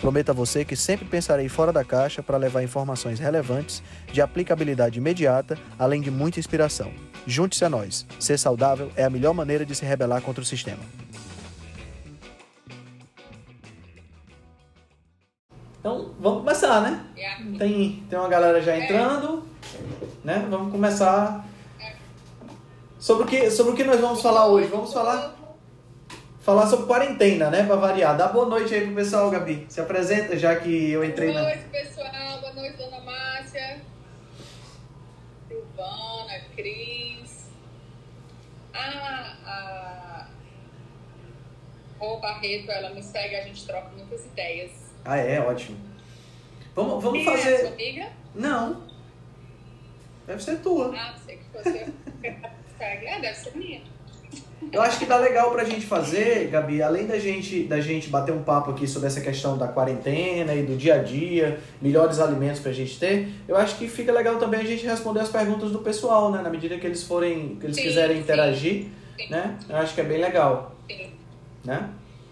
Prometo a você que sempre pensarei fora da caixa para levar informações relevantes, de aplicabilidade imediata, além de muita inspiração. Junte-se a nós. Ser saudável é a melhor maneira de se rebelar contra o sistema. Então, vamos começar, né? Tem, tem uma galera já entrando, né? Vamos começar. Sobre o que, sobre o que nós vamos falar hoje? Vamos falar falar sobre quarentena, né? Pra variar. Dá boa noite aí pro pessoal, Gabi. Se apresenta, já que eu entrei boa na. noite, pessoal. Boa noite, dona Márcia. Silvana, Cris. A, a Rô Barreto, ela me segue, a gente troca muitas ideias. Ah, é, ótimo. Vamos, vamos Quem é fazer. sua amiga? Não. Deve ser tua. Ah, sei que você segue. É, deve ser minha. Eu acho que dá legal pra gente fazer, Gabi, além da gente, da gente bater um papo aqui sobre essa questão da quarentena e do dia a dia, melhores alimentos pra gente ter, eu acho que fica legal também a gente responder as perguntas do pessoal, né? Na medida que eles forem, que eles Sim, quiserem sim. interagir, Sim. né? Eu acho que é bem legal, Sim, né?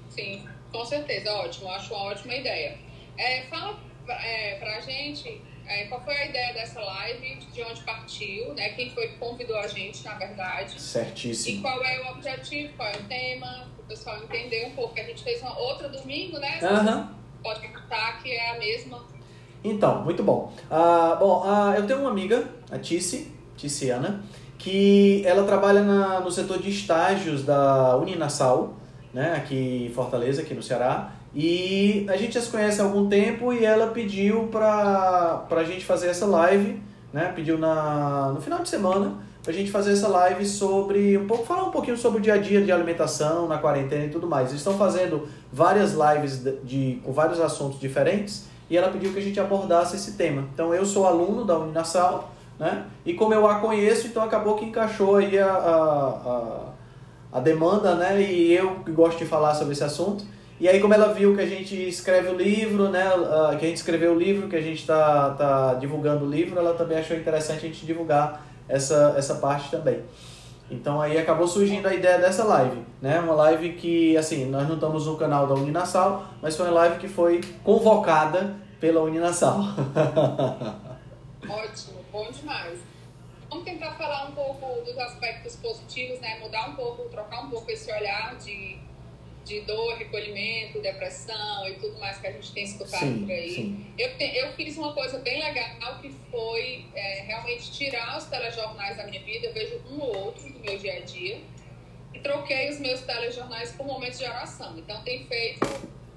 sim, com certeza. Ótimo, acho uma ótima ideia. É, fala é, pra gente é, qual foi a ideia dessa live, de onde partiu, né? Quem foi que convidou a gente, na verdade. E Certíssimo. qual é o objetivo, qual é o tema, para o pessoal entender um pouco. A gente fez uma outra domingo, né? Aham. Pode contar que é a mesma. Então, muito bom. Ah, bom, ah, eu tenho uma amiga, a Tice, Ticiana, que ela trabalha na- no setor de estágios da Uninasal, né, aqui em Fortaleza, aqui no Ceará. E a gente já se conhece há algum tempo e ela pediu pra, pra gente fazer essa live, né, pediu na, no final de semana pra gente fazer essa live sobre, um pouco, falar um pouquinho sobre o dia a dia de alimentação na quarentena e tudo mais. Eles estão fazendo várias lives de, de- com vários assuntos diferentes e ela pediu que a gente abordasse esse tema. Então eu sou aluno da Uninasal, né? E como eu a conheço, então acabou que encaixou aí a, a, a, a demanda, né? E eu que gosto de falar sobre esse assunto. E aí como ela viu que a gente escreve o livro, né? Que a gente escreveu o livro, que a gente está tá divulgando o livro, ela também achou interessante a gente divulgar essa, essa parte também. Então aí acabou surgindo a ideia dessa live, né? Uma live que, assim, nós não estamos no canal da Uninasal, mas foi uma live que foi convocada pela Uninasal. Ótimo, bom demais. Vamos tentar falar um pouco dos aspectos positivos, né? Mudar um pouco, trocar um pouco esse olhar de, de dor, recolhimento, depressão e tudo mais que a gente tem escutado sim, por aí. sim. Eu, te- eu fiz uma coisa bem legal que foi é, realmente tirar os telejornais da minha vida. Eu vejo um ou outro do meu dia a dia. E troquei os meus telejornais por momentos de oração. Então tem feito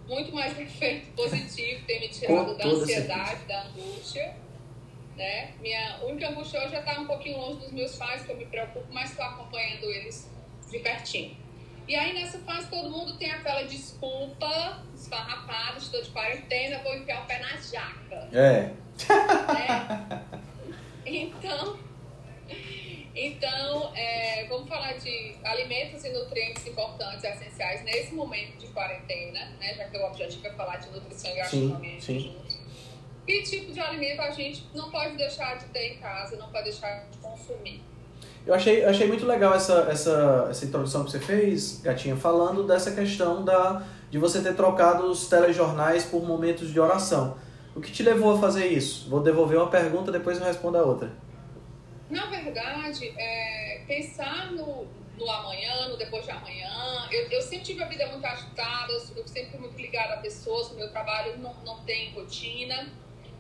muito mais efeito positivo, tem me tirado da ansiedade, da angústia. Né? Minha única angústia hoje é estar um pouquinho longe dos meus pais, que eu me preocupo, mas estou acompanhando eles de pertinho. E aí nessa fase todo mundo tem aquela desculpa esfarrapada, estou de quarentena, vou enfiar o pé na jaca. É. né? Então, então é, vamos falar de alimentos e nutrientes importantes e essenciais nesse momento de quarentena, né? Já que o objetivo é falar de nutrição e gastronomia sim. juntos. Que tipo de alimento a gente não pode deixar de ter em casa, não pode deixar de consumir? Eu achei, eu achei muito legal essa, essa, essa introdução que você fez, Gatinha, falando dessa questão da, de você ter trocado os telejornais por momentos de oração. O que te levou a fazer isso? Vou devolver uma pergunta, depois eu respondo a outra. Na verdade, é, pensar no, no amanhã, no depois de amanhã. Eu, eu sempre tive a vida muito agitada, eu sempre fui muito ligada a pessoas, o meu trabalho não, não tem rotina.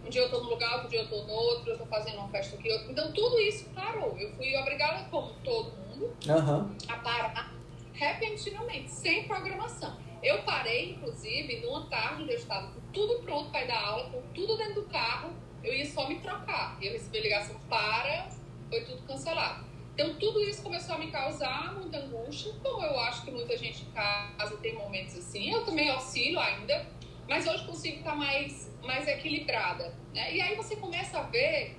Um dia eu tô num lugar, outro dia eu tô no outro, eu tô fazendo uma festa aqui, outra. Então tudo isso parou. Eu fui obrigada, como todo mundo, Aham. a parar repentinamente, sem programação. Eu parei, inclusive, numa tarde eu estava com tudo pronto para ir dar aula, com tudo dentro do carro, eu ia só me trocar. Eu recebi a ligação para, foi tudo cancelado. Então, tudo isso começou a me causar muita angústia, como eu acho que muita gente em casa tem momentos assim. Eu também oscilo ainda, mas hoje consigo estar mais, mais equilibrada. Né? E aí você começa a ver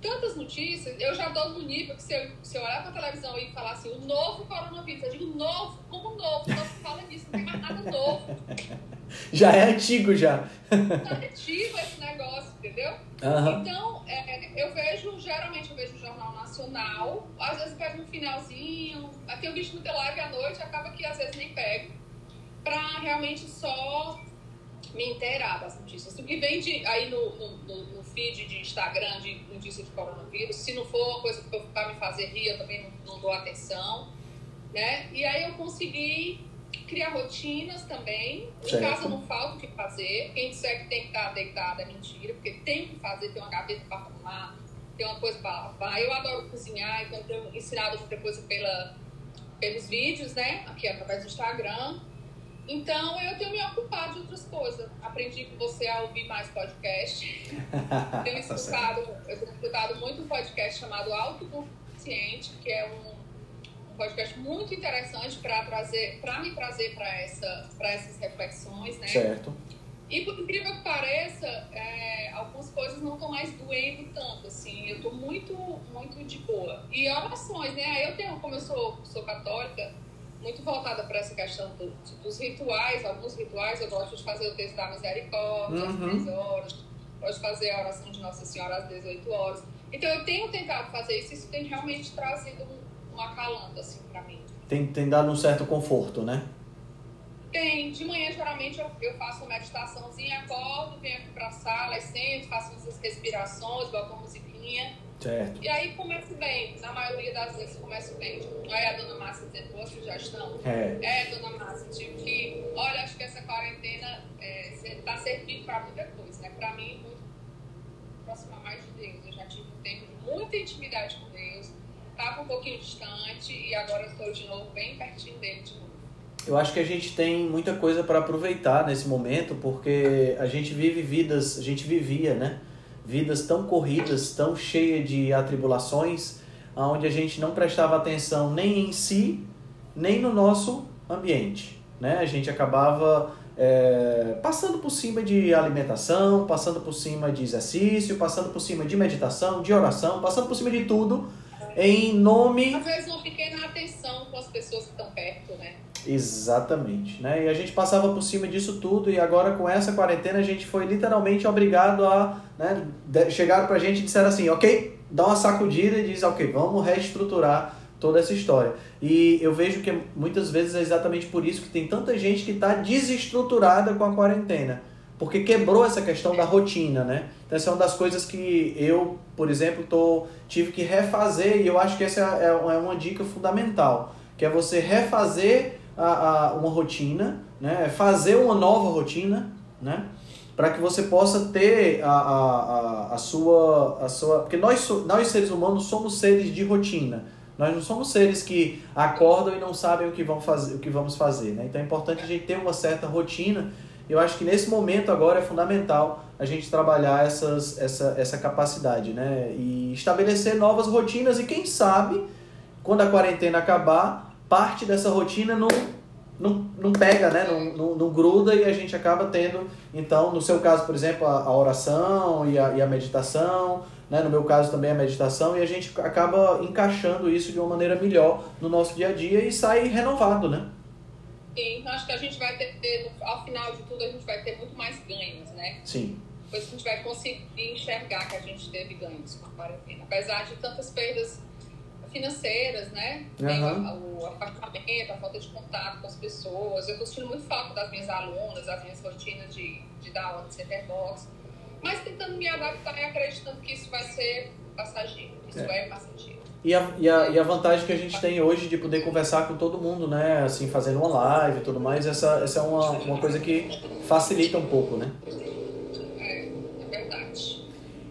tantas notícias, eu já dou no nível que se eu, se eu olhar pra televisão e falar assim, o novo coronavírus, eu digo novo, como novo? Não fala disso, não tem mais nada novo. Já é antigo já. Tá antigo esse negócio, entendeu? Aham. Então, é, eu vejo, geralmente eu vejo o Jornal Nacional, às vezes pego um finalzinho, aqui eu vejo muita live à noite, acaba que às vezes nem pego, pra realmente só me inteirar das notícias. O que vem de, aí no, no, no, feed de Instagram de notícias de coronavírus, se não for uma coisa que vai me fazer rir, eu também não, não dou atenção, né? E aí eu consegui criar rotinas também. Em Certo. casa não falta o que fazer. Quem disser que tem que estar deitado é mentira, porque tem que fazer, tem uma gaveta para arrumar, tem uma coisa para lavar. Eu adoro cozinhar, então eu tenho ensinado muita coisa pela, pelos vídeos, né? Aqui através do Instagram. Então eu tenho me ocupado de outras coisas. Aprendi com você a ouvir mais podcast. tenho Tá escutado, eu tenho escutado muito um podcast chamado Autoconsciente, que é um, um podcast muito interessante para trazer, para me trazer para essa, para essas reflexões, né? Certo. E por incrível que pareça, é, algumas coisas não estão mais doendo tanto, assim, eu tô muito, muito de boa. E orações, né? Eu tenho, como eu sou, sou católica, muito voltada para essa questão do- dos rituais, alguns rituais, eu gosto de fazer o texto da misericórdia às Uhum. 10 horas, gosto de fazer a oração de Nossa Senhora às 18 horas. Então eu tenho tentado fazer isso, isso tem realmente trazido um, um acalanto, assim, para mim. Tem, tem dado um certo conforto, né? Tem, de manhã geralmente eu, eu faço uma meditaçãozinha, acordo, venho aqui pra sala, aí sento, faço essas respirações, boto uma musiquinha. Certo. E aí começo bem, na maioria das vezes começo bem. Aí a dona Márcia dizendo, "Pô, vocês já estão? É. É, dona Márcia, tive que. Olha, acho que essa quarentena é, cê- tá servindo pra muita coisa, né? Pra mim, muito aproximar mais de Deus. Eu já tive um tempo de muita intimidade com Deus, tava um pouquinho distante e agora estou de novo bem pertinho dele de novo. Eu acho que a gente tem muita coisa para aproveitar nesse momento, porque a gente vive vidas, a gente vivia, né? Vidas tão corridas, tão cheias de atribulações, onde a gente não prestava atenção nem em si, nem no nosso ambiente, né? A gente acabava é, passando por cima de alimentação, passando por cima de exercício, passando por cima de meditação, de oração, passando por cima de tudo, em nome Às vezes uma pequena atenção com as pessoas que estão perto, né? Exatamente, né? E a gente passava por cima disso tudo e agora com essa quarentena a gente foi literalmente obrigado a, né, de- chegaram pra gente e disseram assim, ok, dá uma sacudida e diz, ok, vamos reestruturar toda essa história. E eu vejo que muitas vezes é exatamente por isso que tem tanta gente que está desestruturada com a quarentena, porque quebrou essa questão da rotina, né? Então essa é uma das coisas que eu, por exemplo, tô, tive que refazer e eu acho que essa é, é uma dica fundamental, que é você refazer a, a, uma rotina, né? fazer uma nova rotina, né? para que você possa ter a, a, a, sua, a sua. Porque nós, nós seres humanos somos seres de rotina. Nós não somos seres que acordam e não sabem o que, vão fazer, o que vamos fazer. Né? Então é importante a gente ter uma certa rotina. Eu acho que nesse momento agora é fundamental a gente trabalhar essas, essa, essa capacidade né? e estabelecer novas rotinas. E quem sabe, quando a quarentena acabar, parte dessa rotina não, não, não pega, né? não, não, não gruda e a gente acaba tendo, então, no seu caso, por exemplo, a, a oração e a, e a meditação, né? no meu caso também a meditação, e a gente acaba encaixando isso de uma maneira melhor no nosso dia a dia e sai renovado, né? Sim, então acho que a gente vai ter, ter, ao final de tudo, a gente vai ter muito mais ganhos, né? Sim, Depois a gente vai conseguir enxergar que a gente teve ganhos com a quarentena. Apesar de tantas perdas financeiras, né? Tem Aham. o, o apartamento, a falta de contato com as pessoas. Eu sentindo muito falta das minhas alunas, das minhas rotinas de, de dar aula de centerbox. Mas tentando me adaptar e acreditando que isso vai ser passageiro. Isso é, passageiro. E a, e, a, e a vantagem que a gente tem hoje de poder conversar com todo mundo, né? Assim, fazendo uma live e tudo mais, essa, essa é uma, uma coisa que facilita um pouco, né?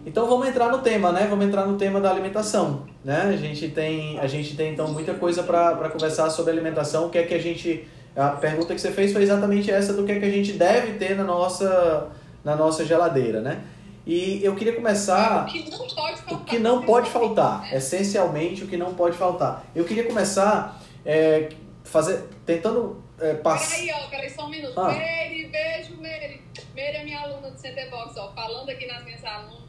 Então vamos entrar no tema, né? Vamos entrar no tema da alimentação, né? A gente tem, a gente tem então muita coisa para conversar sobre alimentação. O que é que a gente a pergunta que você fez foi exatamente essa do que é que a gente deve ter na nossa na nossa geladeira, né? E eu queria começar O que não pode faltar. o que não pode faltar, essencialmente o que não pode faltar. Eu queria começar é, fazer tentando é, passar Peraí, ó, peraí, só um minuto. Ah. Mary, beijo, Mary. Mary é minha aluna do Centerbox, ó. Falando aqui nas minhas alunas,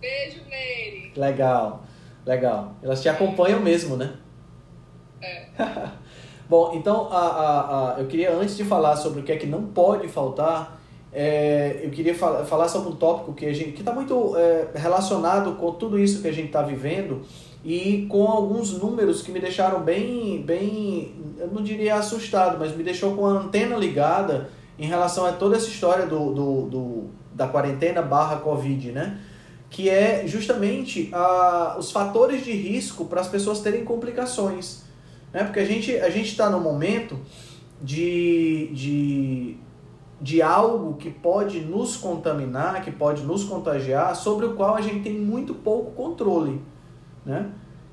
Beijo, Meire. Legal, legal. Elas te acompanham mesmo, né? É. Bom, então a, a, a, eu queria, antes de falar sobre o que é que não pode faltar, é, eu queria fal falar sobre um tópico que está muito é, relacionado com tudo isso que a gente está vivendo e com alguns números que me deixaram bem, bem, eu não diria assustado, mas me deixou com a antena ligada em relação a toda essa história do, do, do da quarentena barra Covid, né? Que é justamente a, os fatores de risco para as pessoas terem complicações. Né? Porque a gente a está no momento de, de, de algo que pode nos contaminar, que pode nos contagiar, sobre o qual a gente tem muito pouco controle. Né?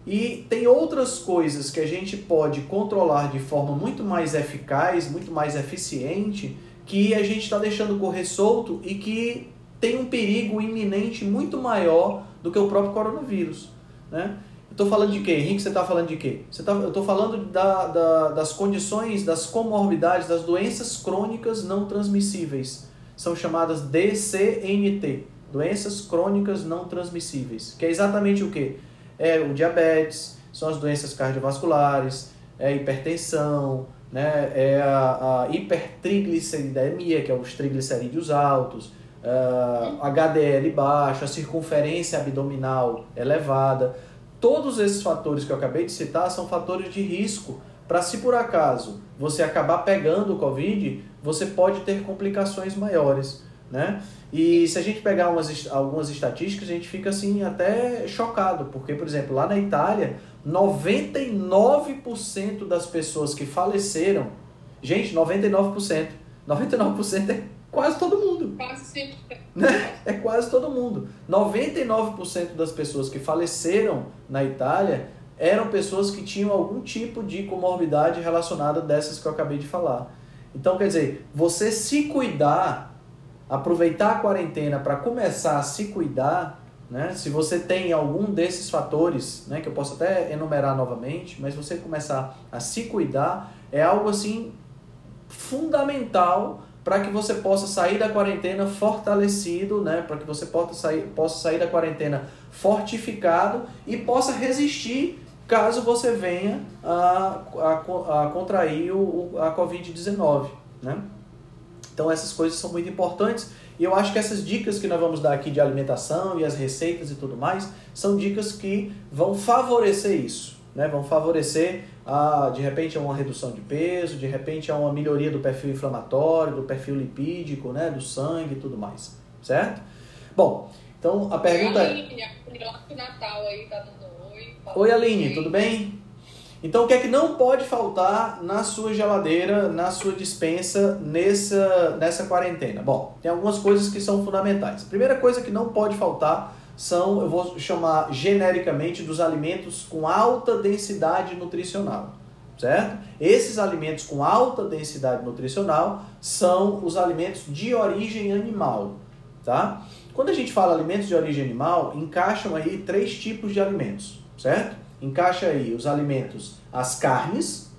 E tem outras coisas que a gente pode controlar de forma muito mais eficaz, muito mais eficiente, que a gente está deixando correr solto e que tem um perigo iminente muito maior do que o próprio coronavírus. Né? Estou falando de quê? Henrique, você está falando de quê? Você tá, eu estou falando da, da, das condições, das comorbidades, das doenças crônicas não transmissíveis. São chamadas DCNT, doenças crônicas não transmissíveis. Que é exatamente o quê? É o diabetes, são as doenças cardiovasculares, é a hipertensão, né? é a, a hipertrigliceridemia, que é os triglicerídeos altos, uh, ah, HDL baixo, a circunferência abdominal elevada Todos esses fatores que eu acabei de citar são fatores de risco para se por acaso você acabar pegando o Covid, você pode ter complicações maiores, né? E se a gente pegar umas, algumas estatísticas, a gente fica assim até chocado, porque, por exemplo, lá na Itália, 99% das pessoas que faleceram, gente, 99%, 99% é quase todo mundo. Quase sempre. Né? É quase todo mundo. 99% das pessoas que faleceram na Itália eram pessoas que tinham algum tipo de comorbidade relacionada dessas que eu acabei de falar. Então, quer dizer, você se cuidar, aproveitar a quarentena para começar a se cuidar, né? Se você tem algum desses fatores, né, que eu posso até enumerar novamente, mas você começar a se cuidar é algo assim fundamental para que você possa sair da quarentena fortalecido, né? para que você possa sair, possa sair da quarentena fortificado e possa resistir caso você venha a, a, a contrair o, a Covid-19. Né? Então essas coisas são muito importantes e eu acho que essas dicas que nós vamos dar aqui de alimentação e as receitas e tudo mais são dicas que vão favorecer isso, né? vão favorecer a, de repente a uma redução de peso, de repente a uma melhoria do perfil inflamatório, do perfil lipídico, né, do sangue e tudo mais, certo? Bom, então a pergunta é... Aline, a Natal aí tá dando oi. Oi Aline, tudo bem? Então o que é que não pode faltar na sua geladeira, na sua dispensa nessa, nessa quarentena? Bom, tem algumas coisas que são fundamentais. Primeira coisa que não pode faltar são, eu vou chamar genericamente, dos alimentos com alta densidade nutricional, certo? Esses alimentos com alta densidade nutricional são os alimentos de origem animal, tá? Quando a gente fala alimentos de origem animal, encaixam aí três tipos de alimentos, certo? Encaixa aí os alimentos, as carnes,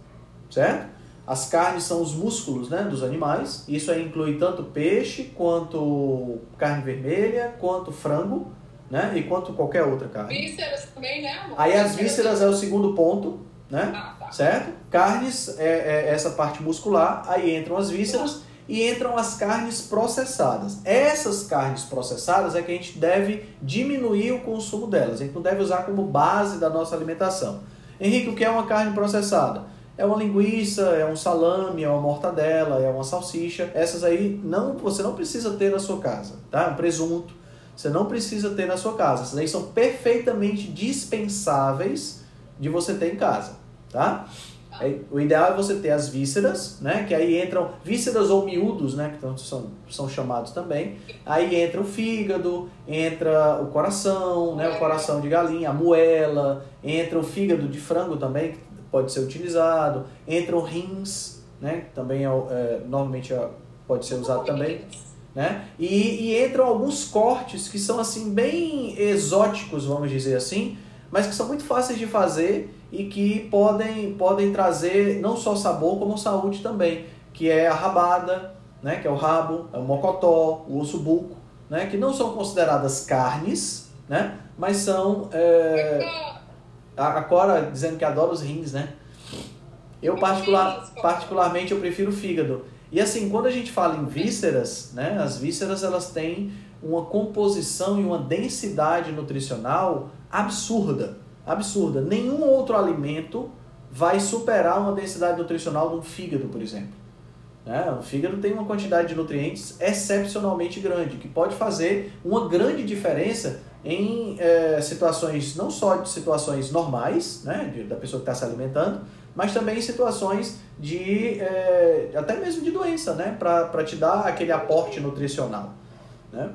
certo? As carnes são os músculos né, dos animais. Isso aí inclui tanto peixe, quanto carne vermelha, quanto frango, né? E quanto qualquer outra carne. Vísceras também, né? Amor? Aí as vísceras é o segundo ponto, né? Ah, tá. Certo? Carnes é, é, essa parte muscular, aí entram as vísceras e entram as carnes processadas. Essas carnes processadas é que a gente deve diminuir o consumo delas. A gente não deve usar como base da nossa alimentação. Henrique, o que é uma carne processada? É uma linguiça, é um salame, é uma mortadela, é uma salsicha. Essas aí não, você não precisa ter na sua casa, tá? Um presunto. Você não precisa ter na sua casa. Essas aí são perfeitamente dispensáveis de você ter em casa, tá? O ideal é você ter as vísceras, né? Que aí entram vísceras ou miúdos, né? Que então são, são chamados também. Aí entra o fígado, entra o coração, né? O coração de galinha, a moela, entra o fígado de frango também, que pode ser utilizado, entra rins, né? Também é, é normalmente é, pode ser usado também né? E, e entram alguns cortes que são assim bem exóticos, vamos dizer assim, mas que são muito fáceis de fazer e que podem, podem trazer não só sabor, como saúde também, que é a rabada, né? que é o rabo, é o mocotó, o osso buco, né? que não são consideradas carnes, né? Mas são. É... A Cora dizendo que adora os rins, né? Eu particular, particularmente eu prefiro o fígado. E assim, quando a gente fala em vísceras, né? As vísceras elas têm uma composição e uma densidade nutricional absurda, absurda. Nenhum outro alimento vai superar uma densidade nutricional de um fígado, por exemplo. Né? O fígado tem uma quantidade de nutrientes excepcionalmente grande, que pode fazer uma grande diferença em é, situações, não só de situações normais, né, de, da pessoa que está se alimentando, mas também em situações de, é, até mesmo de doença, né, para te dar aquele aporte nutricional. Né?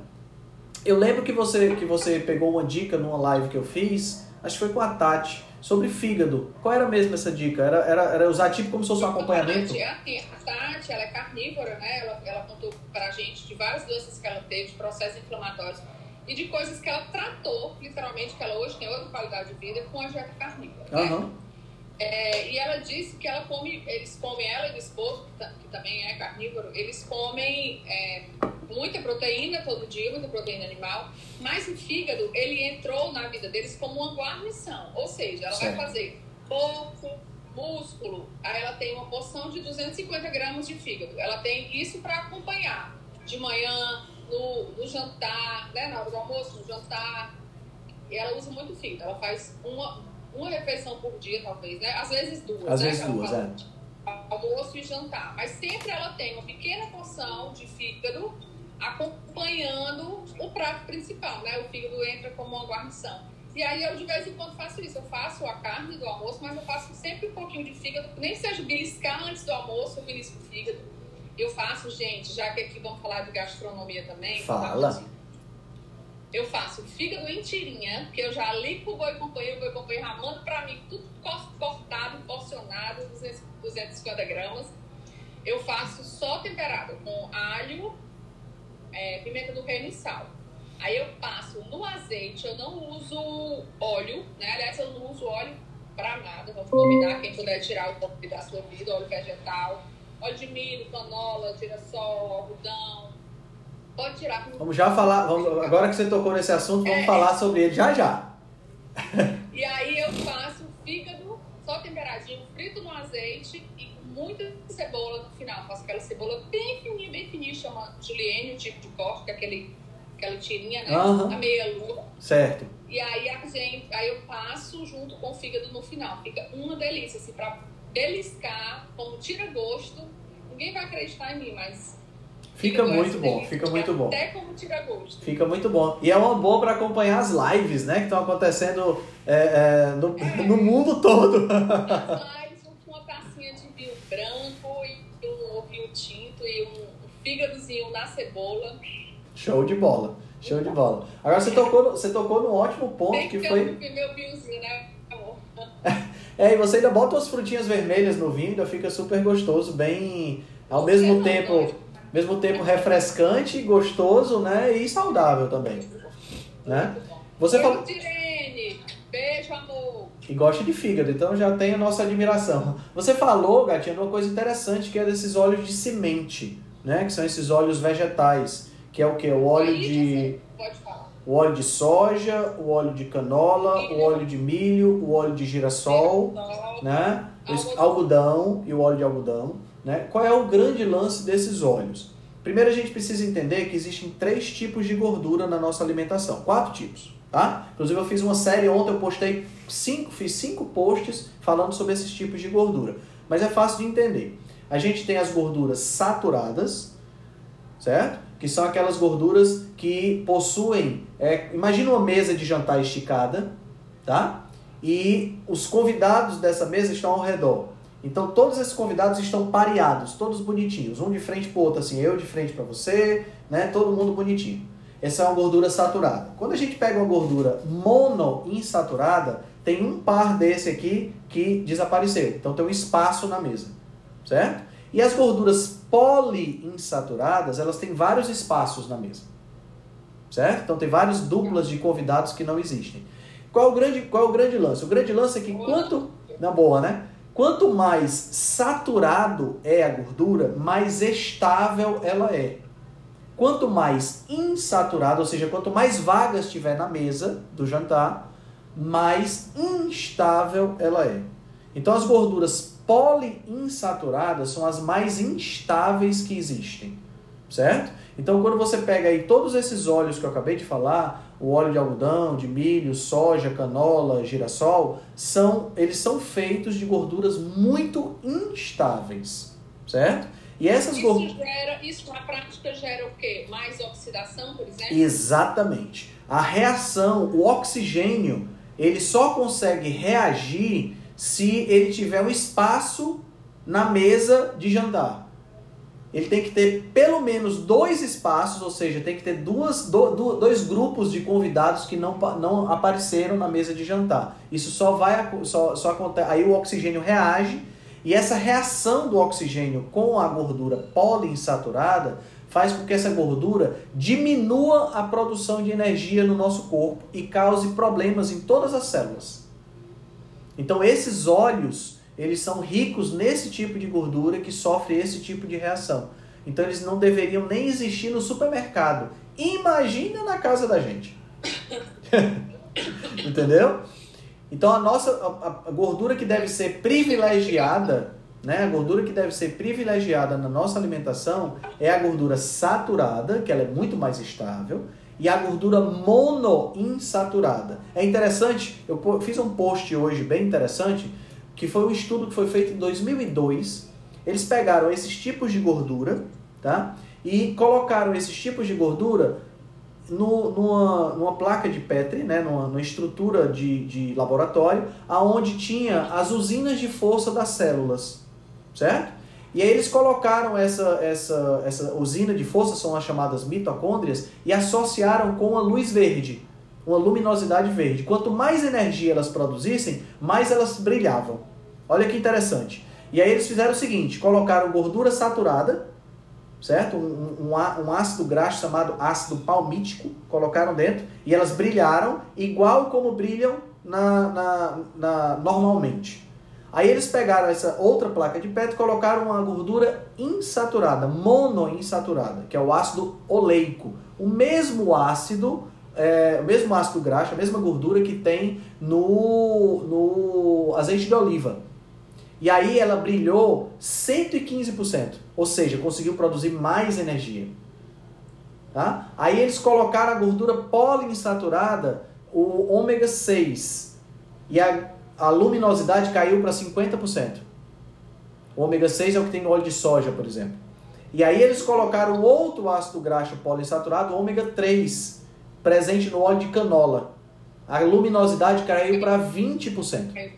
Eu lembro que você, que você pegou uma dica numa live que eu fiz, acho que foi com a Tati, sobre fígado. Qual era mesmo essa dica? Era, era, era usar tipo como se fosse um acompanhamento? A Tati, a Tati, ela é carnívora, né? Ela, ela contou pra gente de várias doenças que ela teve, de processos inflamatórios e de coisas que ela tratou, literalmente, que ela hoje tem outra qualidade de vida com a dieta carnívora. Uhum. Né? É, e ela disse que ela come, eles comem, ela e o esposo, que, também é carnívoro, eles comem é, muita proteína todo dia, muita proteína animal, mas o fígado, ele entrou na vida deles como uma guarnição. Ou seja, ela vai fazer pouco, músculo, aí ela tem uma porção de 250 gramas de fígado. Ela tem isso para acompanhar de manhã, no, no jantar, né, na hora do almoço, no jantar. E ela usa muito fígado. Ela faz uma, uma refeição por dia, talvez, né? Às vezes duas, Às né? vezes duas, é. Almoço e jantar. Mas sempre ela tem uma pequena porção de fígado acompanhando o prato principal, né? O fígado entra como uma guarnição. E aí eu de vez em quando faço isso. Eu faço a carne do almoço, mas eu faço sempre um pouquinho de fígado, nem seja beliscar antes do almoço, eu belisco o fígado. Eu faço, gente, já que aqui vamos falar de gastronomia também. Fala. Eu faço fígado em tirinha, que eu já ligo pro boi companheiro, o boi companheiro já manda pra mim tudo cortado, porcionado, 250 gramas. Eu faço só temperado com alho, é, pimenta do reino e sal. Aí eu passo no azeite, eu não uso óleo, né? Aliás, eu não uso óleo pra nada. Vamos convidar quem puder tirar o pouco da sua vida, óleo vegetal, óleo de milho, canola, girassol, algodão. Pode tirar. Vamos já falar, vamos, agora que você tocou nesse assunto, vamos é, falar sobre ele já já. e aí eu faço fígado só temperadinho, frito no azeite e com muita cebola no final. Faço aquela cebola bem fininha, bem fininha, chama julienne, o tipo de corte, que é aquele, aquela tirinha, né? Uhum. A meia lua. Certo. E aí a gente, aí eu passo junto com o fígado no final. Fica uma delícia, assim, pra beliscar, como tira gosto. Ninguém vai acreditar em mim, mas Fica muito bom, fica muito bom. Até como tira gosto. Fica muito bom. E é uma boa para acompanhar as lives, né? Que estão acontecendo é, é, no, é. no mundo todo. As lives com uma tacinha de vinho branco e um vinho tinto e um fígadozinho na cebola. Show de bola. Show de bola. Agora você tocou, você tocou num ótimo ponto que, que foi. Meu vinhozinho, né? É, e você ainda bota umas frutinhas vermelhas no vinho, ainda fica super gostoso, bem. Ao mesmo tempo mesmo tempo refrescante, gostoso, né? E saudável também. Né? Você falou. Beijo, amor. E gosta de fígado, então já tem a nossa admiração. Você falou, gatinha, de uma coisa interessante que é desses óleos de semente, né? Que são esses óleos vegetais. Que é o que? O óleo de. Pode falar. O óleo de soja, o óleo de canola, milho. o óleo de milho, o óleo de girassol, né? O algodão e o óleo de algodão. Né? Qual é o grande lance desses óleos? Primeiro a gente precisa entender que existem três tipos de gordura na nossa alimentação. Quatro tipos. Tá? Inclusive eu fiz uma série ontem, eu postei cinco, fiz cinco posts falando sobre esses tipos de gordura. Mas é fácil de entender. A gente tem as gorduras saturadas, certo? Que são aquelas gorduras que possuem. É, imagina uma mesa de jantar esticada, tá? E os convidados dessa mesa estão ao redor. Então todos esses convidados estão pareados, todos bonitinhos, um de frente para o outro, assim, eu de frente para você, né? Todo mundo bonitinho. Essa é uma gordura saturada. Quando a gente pega uma gordura monoinsaturada, tem um par desse aqui que desapareceu. Então tem um espaço na mesa, certo? E as gorduras poliinsaturadas, elas têm vários espaços na mesa. Certo? Então tem várias duplas de convidados que não existem. Qual é o grande, qual é o grande lance? O grande lance é que quanto na boa, né? Quanto mais saturado é a gordura, mais estável ela é. quanto mais insaturada, ou seja, quanto mais vagas tiver na mesa do jantar, mais instável ela é. Então as gorduras poliinsaturadas são as mais instáveis que existem, certo? Então quando você pega aí todos esses óleos que eu acabei de falar, o óleo de algodão, de milho, soja, canola, girassol, são eles são feitos de gorduras muito instáveis, certo? E essas isso, gorduras... gera, isso na prática gera o quê? Mais oxidação, por exemplo? Exatamente. A reação, o oxigênio, ele só consegue reagir se ele tiver um espaço na mesa de jantar. Ele tem que ter pelo menos dois espaços, ou seja, tem que ter duas, do, do, dois grupos de convidados que não, não apareceram na mesa de jantar. Isso só vai só, só acontece. Aí o oxigênio reage e essa reação do oxigênio com a gordura poliinsaturada faz com que essa gordura diminua a produção de energia no nosso corpo e cause problemas em todas as células. Então esses óleos, eles são ricos nesse tipo de gordura que sofre esse tipo de reação. Então eles não deveriam nem existir no supermercado. Imagina na casa da gente. Entendeu? Então a nossa a, a, gordura que deve ser privilegiada, né? A gordura que deve ser privilegiada na nossa alimentação é a gordura saturada, que ela é muito mais estável, e a gordura monoinsaturada. É interessante, eu fiz um post hoje bem interessante, que foi um estudo que foi feito em 2002. Eles pegaram esses tipos de gordura, tá? E colocaram esses tipos de gordura no, numa, numa placa de Petri, né? numa, numa estrutura de, de laboratório, aonde tinha as usinas de força das células, certo? E aí eles colocaram essa, essa, essa usina de força, são as chamadas mitocôndrias, e associaram com a luz verde, uma luminosidade verde. Quanto mais energia elas produzissem, mais elas brilhavam. Olha que interessante. E aí eles fizeram o seguinte, colocaram gordura saturada, certo? Um, um, um, ácido graxo chamado ácido palmítico, colocaram dentro, e elas brilharam igual como brilham na, na, na normalmente. Aí eles pegaram essa outra placa de PET e colocaram uma gordura insaturada, monoinsaturada, que é o ácido oleico. O mesmo ácido, é, o mesmo ácido graxo, a mesma gordura que tem no, no azeite de oliva. E aí ela brilhou 115%, ou seja, conseguiu produzir mais energia. Tá? Aí eles colocaram a gordura poliinsaturada, o ômega 6, e a a luminosidade caiu para 50%. O ômega 6 é o que tem no óleo de soja, por exemplo. E aí eles colocaram outro ácido graxo poliinsaturado, ômega 3, presente no óleo de canola. A luminosidade caiu para 20%.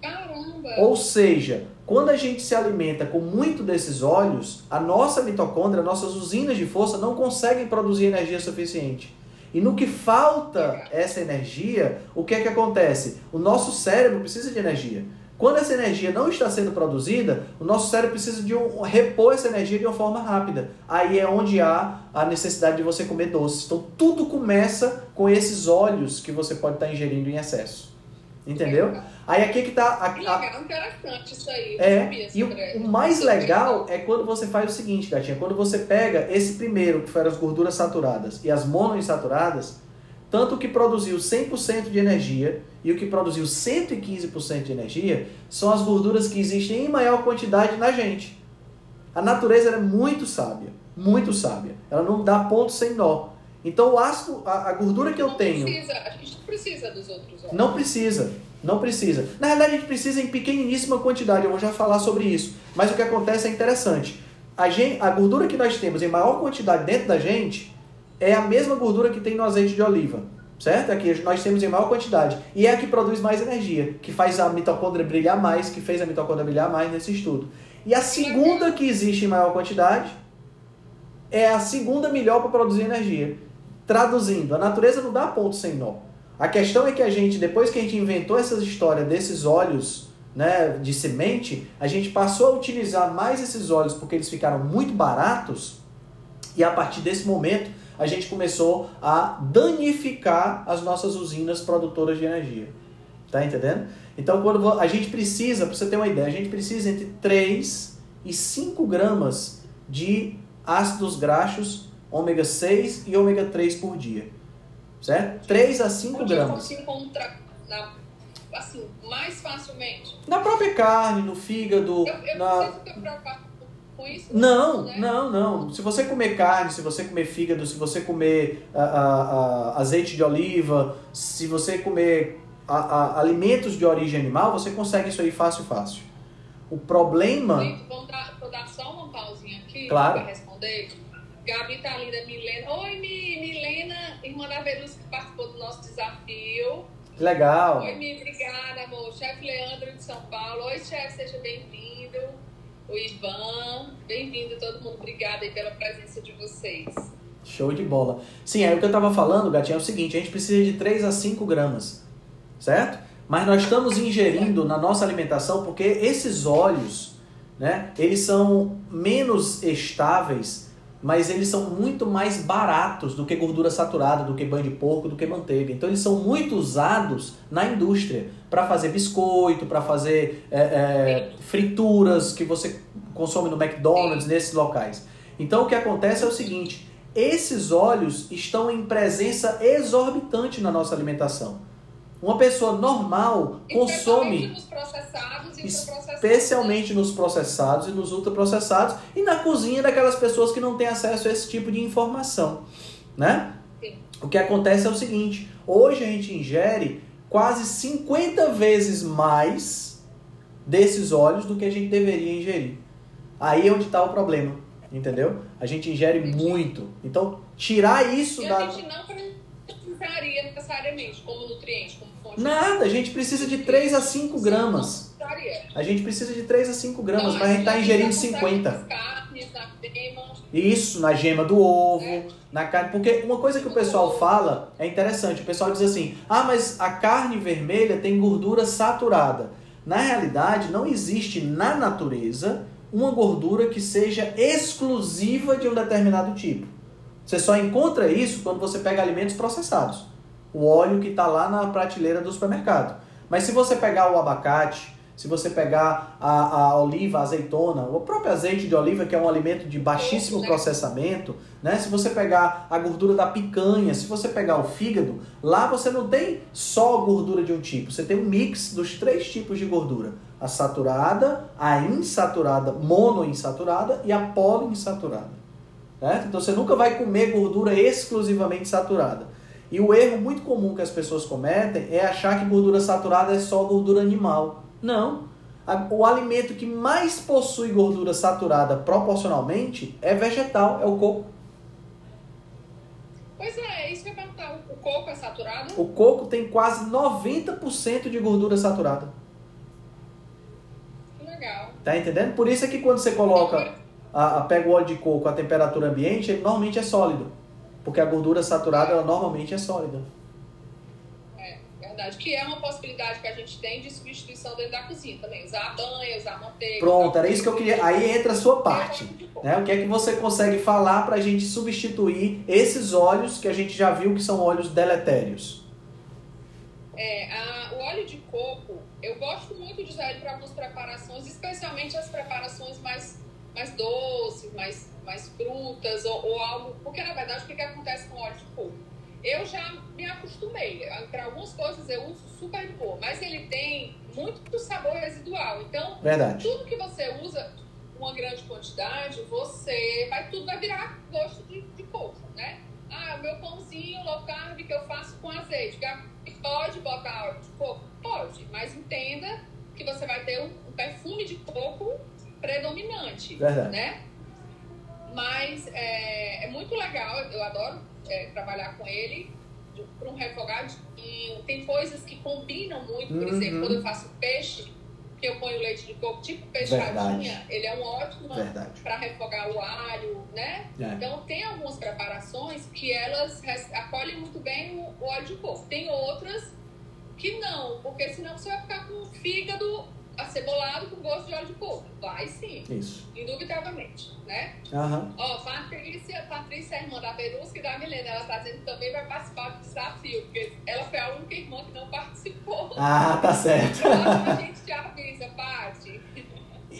Caramba! Ou seja, quando a gente se alimenta com muito desses óleos, a nossa mitocôndria, nossas usinas de força não conseguem produzir energia suficiente. E no que falta essa energia, o que é que acontece? O nosso cérebro precisa de energia. Quando essa energia não está sendo produzida, o nosso cérebro precisa de um, repor essa energia de uma forma rápida. Aí é onde há a necessidade de você comer doces. Então tudo começa com esses óleos que você pode estar ingerindo em excesso. Entendeu? Aí aqui que tá. A, a, interessante isso aí. É, e o, o, mais legal é quando você faz o seguinte, gatinha. Quando você pega esse primeiro, que foram as gorduras saturadas, e as monoinsaturadas, tanto o que produziu 100% de energia e o que produziu 115% de energia, são as gorduras que existem em maior quantidade na gente. A natureza é muito sábia, muito sábia. Ela não dá ponto sem nó. Então o ácido, a, a gordura que eu tenho. Precisa, a gente não precisa dos outros óleos. Não precisa. Não precisa. Na verdade, a gente precisa em pequeniníssima quantidade. Eu vou já falar sobre isso. Mas o que acontece é interessante. A, gente, a gordura que nós temos em maior quantidade dentro da gente é a mesma gordura que tem no azeite de oliva. Certo? Aqui é nós temos em maior quantidade. E é a que produz mais energia, que faz a mitocôndria brilhar mais, que fez a mitocôndria brilhar mais nesse estudo. E a segunda que existe em maior quantidade é a segunda melhor para produzir energia. Traduzindo, a natureza não dá ponto sem nó. A questão é que a gente, depois que a gente inventou essas histórias desses óleos né, de semente, a gente passou a utilizar mais esses óleos porque eles ficaram muito baratos e a partir desse momento a gente começou a danificar as nossas usinas produtoras de energia. Tá entendendo? Então, quando a gente precisa, para você ter uma ideia, a gente precisa entre 3 e 5 gramas de ácidos graxos, ômega 6 e ômega 3 por dia. Certo? 3 a 5 Onde gramas. posso encontrar, na, assim, mais facilmente? Na própria carne, no fígado, Eu, eu na... não sei se eu com isso. Não, né? não, não. Se você comer carne, se você comer fígado, se você comer ah, ah, ah, azeite de oliva, se você comer alimentos de origem animal, você consegue isso aí fácil, fácil. O problema. Gente, vamos dar, vou dar só uma pausinha aqui Claro. para responder. Gabi tá linda, Milena. Oi, Mi, Milena, irmã da Verus, que participou do nosso desafio. Que legal. Oi, Mi, obrigada, amor. Chefe Leandro de São Paulo. Oi, chefe, seja bem-vindo. O Ivan, bem-vindo todo mundo. Obrigada aí pela presença de vocês. Show de bola. Sim, aí o que eu tava falando, Gatinho, é o seguinte: a gente precisa de 3 a 5 gramas, certo? Mas nós estamos ingerindo na nossa alimentação porque esses óleos, né, eles são menos estáveis, mas eles são muito mais baratos do que gordura saturada, do que banho de porco, do que manteiga. Então eles são muito usados na indústria para fazer biscoito, para fazer é, é, frituras que você consome no McDonald's, nesses locais. Então o que acontece é o seguinte: esses óleos estão em presença exorbitante na nossa alimentação. Uma pessoa normal consome nos processados e ultraprocessados. especialmente nos processados e nos ultraprocessados e na cozinha daquelas pessoas que não têm acesso a esse tipo de informação, né? Sim. O que acontece é o seguinte, hoje a gente ingere quase 50 vezes mais desses óleos do que a gente deveria ingerir. Aí é onde está o problema, entendeu? A gente ingere muito. Então, tirar isso E da a gente não necessariamente como nutriente, como fonte. Nada, a gente precisa de 3 a 5 gramas. A gente precisa de 3 a 5 gramas, mas a gente tá ingerindo já consegue 50. nas carnes, na gema. Isso, na gema do ovo, É. na carne. Porque uma coisa que o pessoal fala é interessante. O pessoal diz assim: ah, mas a carne vermelha tem gordura saturada. Na realidade, não existe na natureza uma gordura que seja exclusiva de um determinado tipo. Você só encontra isso quando você pega alimentos processados. O óleo que está lá na prateleira do supermercado. Mas se você pegar o abacate, se você pegar a, a oliva, a azeitona, o próprio azeite de oliva, que é um alimento de baixíssimo Né? processamento, né? se você pegar a gordura da picanha, se você pegar o fígado, lá você não tem só gordura de um tipo, você tem um mix dos três tipos de gordura. A saturada, a insaturada, monoinsaturada e a poliinsaturada. Então você nunca vai comer gordura exclusivamente saturada. E o erro muito comum que as pessoas cometem é achar que gordura saturada é só gordura animal. Não. O alimento que mais possui gordura saturada proporcionalmente é vegetal, é o coco. Pois é, isso que eu ia perguntar. O coco é saturado? O coco tem quase 90% de gordura saturada. Que legal. Tá entendendo? Por isso é que quando você coloca, a, a- pega o óleo de coco a temperatura ambiente, ele normalmente é sólido. Porque a gordura saturada, ela normalmente é sólida. É, verdade. Que é uma possibilidade que a gente tem de substituição dentro da cozinha também. Usar a banha, usar a manteiga. Pronto, era isso que eu queria. Aí entra a sua parte. de coco. Né? O que é que você consegue falar para a gente substituir esses óleos que a gente já viu que são óleos deletérios? É, a- o óleo de coco, eu gosto muito de usar ele para algumas preparações, especialmente as preparações mais, mais doces, mais, mais frutas ou, ou algo. Porque na verdade, o que, que acontece com óleo de coco? Eu já me acostumei. Para algumas coisas eu uso super de boa, mas ele tem muito sabor residual. Então, Verdade. tudo que você usa uma grande quantidade, você vai tudo vai virar gosto de, de coco, né? Ah, o meu pãozinho low carb que eu faço com azeite. Pode botar óleo de coco? Pode, mas entenda que você vai ter um, um perfume de coco predominante, Verdade. né? Mas é, é muito legal, eu adoro é, trabalhar com ele para um refogadinho. Tem coisas que combinam muito, por Uhum. exemplo, quando eu faço peixe, que eu ponho leite de coco tipo peixadinha, ele é um ótimo para refogar o alho, né? É. Então tem algumas preparações que elas acolhem muito bem o, o óleo de coco. Tem outras que não, porque senão você vai ficar com o fígado acebolado com gosto de óleo de coco. Vai sim, Isso. indubitavelmente, né? Aham. Ó, Patrícia, Patrícia é irmã da Verusca e da Milena, ela tá dizendo que também vai participar do desafio, porque ela foi a única irmã que não participou. Ah, tá certo. A gente te avisa, Paty.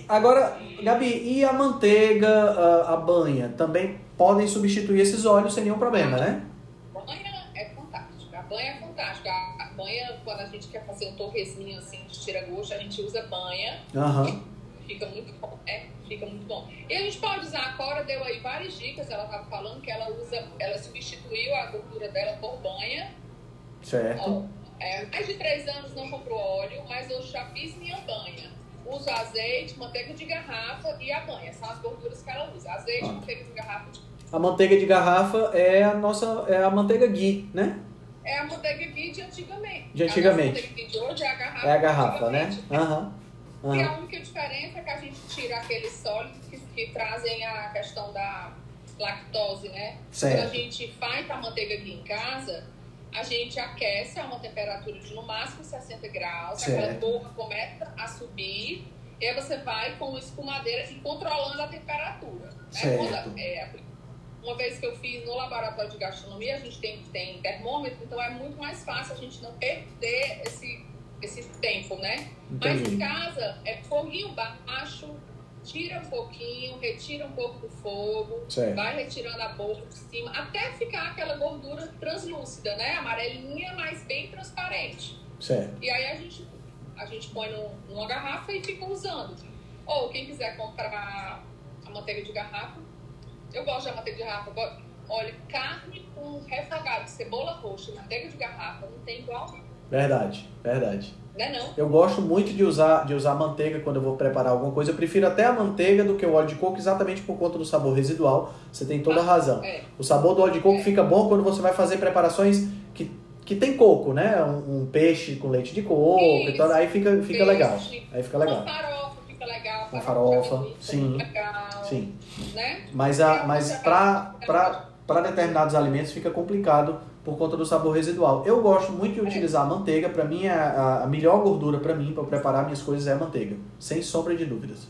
Agora, Gabi, e a manteiga, a, a banha, também podem substituir esses óleos sem nenhum problema, né? Banha é fantástica. A banha é fantástica. A banha, quando a gente quer fazer um torresminho assim de tira-gosto, a gente usa banha. Aham. Fica muito bom. É, fica muito bom. E a gente pode usar, a Cora deu aí várias dicas, ela estava falando que ela usa, ela substituiu a gordura dela por banha. Certo. Ó, é, mais de três anos não comprou óleo, mas eu já fiz minha banha. Uso azeite, manteiga de garrafa e a banha. São as gorduras que ela usa. Azeite, Ah. manteiga de garrafa. A manteiga de garrafa é a nossa, é a manteiga ghee, né? É a manteiga ghee de antigamente. De antigamente. A hoje é a garrafa. É a garrafa, né? Aham. E a única diferença é que a gente tira aqueles sólidos que, que trazem a questão da lactose, né? Quando a Certo. gente faz a manteiga aqui em casa, a gente aquece a uma temperatura de no máximo 60 graus, Certo. aquela borra começa a subir, e aí você vai com escumadeira e controlando a temperatura. né? Certo. Quando- é, uma vez que eu fiz no laboratório de gastronomia, a gente tem, tem termômetro, então é muito mais fácil a gente não perder esse, esse tempo, né? Mas em Entendi. casa é foguinho baixo, tira um pouquinho, retira um pouco do fogo, Certo. vai retirando a boca de cima, até ficar aquela gordura translúcida, né? Amarelinha, mas bem transparente. Certo. E aí a gente, a gente põe numa garrafa e fica usando. Ou quem quiser comprar a manteiga de garrafa, eu gosto da manteiga de garrafa. gosto- Olha, carne com refogado de cebola roxa e manteiga de garrafa não tem igual, Verdade, verdade. né não? Eu gosto muito de usar, de usar manteiga quando eu vou preparar alguma coisa. Eu prefiro até a manteiga do que o óleo de coco, exatamente por conta do sabor residual. Você tem toda a razão. É. O sabor do óleo de coco É. fica bom quando você vai fazer preparações que, que tem coco, né? Um, um peixe com leite de coco, Isso. então aí fica, fica Peixe. legal. Aí fica legal. Uma farofa Uma farofa, sim. Sim. Né? Mas, a, mas pra determinados alimentos fica complicado por conta do sabor residual. Eu gosto muito de utilizar a manteiga. Pra mim, a, a melhor gordura pra mim, eu preparar minhas coisas, é a manteiga. Sem sombra de dúvidas.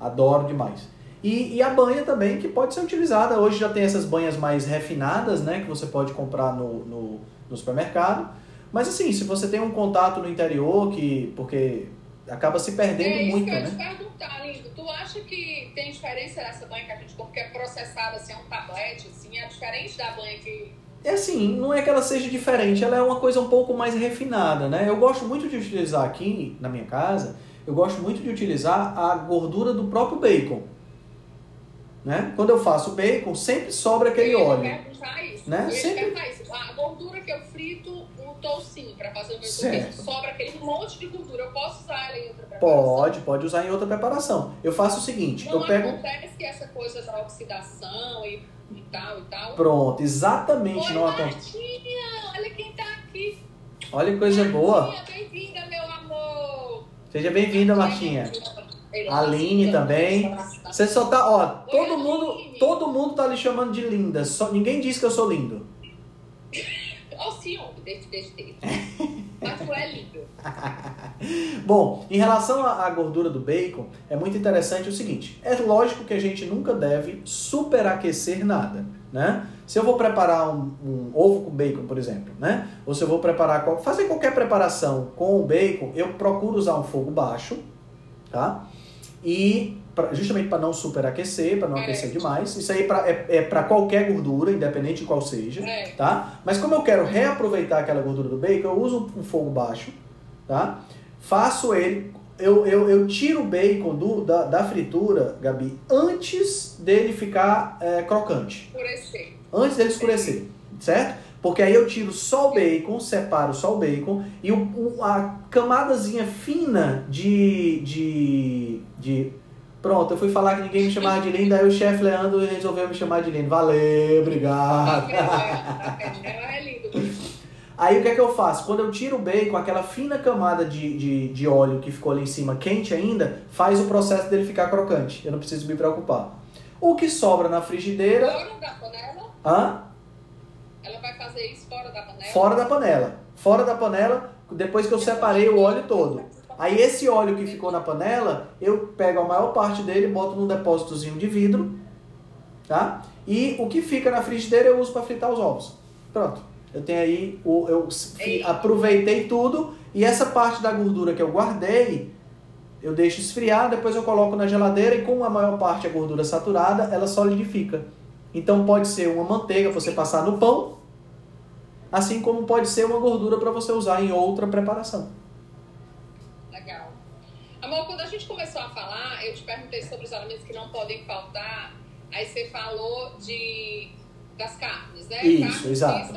Adoro demais. E, e a banha também, que pode ser utilizada. Hoje já tem essas banhas mais refinadas, né? Que você pode comprar no, no, no supermercado. Mas assim, se você tem um contato no interior, que porque acaba se perdendo é muito, né? Perguntar, Lindo. Tu acha que tem diferença nessa banha que a gente compra, que é processada, assim, é um tablete, assim, é diferente da banha que... É assim, não é que ela seja diferente, ela é uma coisa um pouco mais refinada, né? Eu gosto muito de utilizar aqui na minha casa, eu gosto muito de utilizar a gordura do próprio bacon. Né? Quando eu faço bacon, sempre sobra aquele eu óleo. né? Eu Sempre- isso. A gordura que eu frito toucinho pra fazer o meu toucinho, sobra aquele monte de gordura. Eu posso usar ela em outra preparação? Pode, pode usar em outra preparação. Eu faço o seguinte, Não eu pego. acontece que essa coisa da oxidação e, e tal e tal... Pronto, exatamente Oi, não acontece. Martinha! Olha quem tá aqui. Olha que coisa boa. Martinha, bem-vinda, meu amor. Seja bem-vinda, Martinha. Aline também. Você só tá, ó, todo mundo, todo mundo tá lhe chamando de linda. Só, ninguém diz que eu sou lindo. Ó o ciúme desse desse. Mas é lindo. Bom, em relação à gordura do bacon, é muito interessante o seguinte: é lógico que a gente nunca deve superaquecer nada, né? Se eu vou preparar um, um ovo com bacon, por exemplo, né? Ou se eu vou preparar fazer qualquer preparação com o bacon, eu procuro usar um fogo baixo, tá? E pra- justamente para não superaquecer, para não É. aquecer demais. Isso aí pra, é, é para qualquer gordura, independente de qual seja É. tá? Mas como eu quero reaproveitar aquela gordura do bacon, eu uso um fogo baixo, tá? Faço ele, eu, eu, eu tiro o bacon do, da, da fritura, Gabi, antes dele ficar é, crocante, Escurecer. antes dele escurecer, certo? Porque aí eu tiro só o bacon, separo só o bacon e o, o- a camadazinha fina de, de, de... Pronto, eu fui falar que ninguém me chamava de linda, aí o chefe Leandro resolveu me chamar de lindo. Valeu, obrigado. Ela é linda. Aí o que é que eu faço? Quando eu tiro o bacon, aquela fina camada de, de, de óleo que ficou ali em cima quente ainda, faz o processo dele ficar crocante. Eu não preciso me preocupar. O que sobra na frigideira. Fora da panela, Hã? ela vai fazer isso fora da panela. Fora da panela. Fora da panela, depois que eu separei o óleo todo. Aí esse óleo que ficou na panela, eu pego a maior parte dele, boto num depósitozinho de vidro, tá? E o que fica na frigideira eu uso para fritar os ovos. Pronto. Eu tenho aí, o, eu aproveitei tudo e essa parte da gordura que eu guardei, eu deixo esfriar, depois eu coloco na geladeira e como a maior parte é gordura saturada, ela solidifica. Então pode ser uma manteiga para você passar no pão, assim como pode ser uma gordura para você usar em outra preparação. Amor, quando a gente começou a falar, eu te perguntei sobre os alimentos que não podem faltar. Aí você falou de das carnes, né? Isso, carnes exato.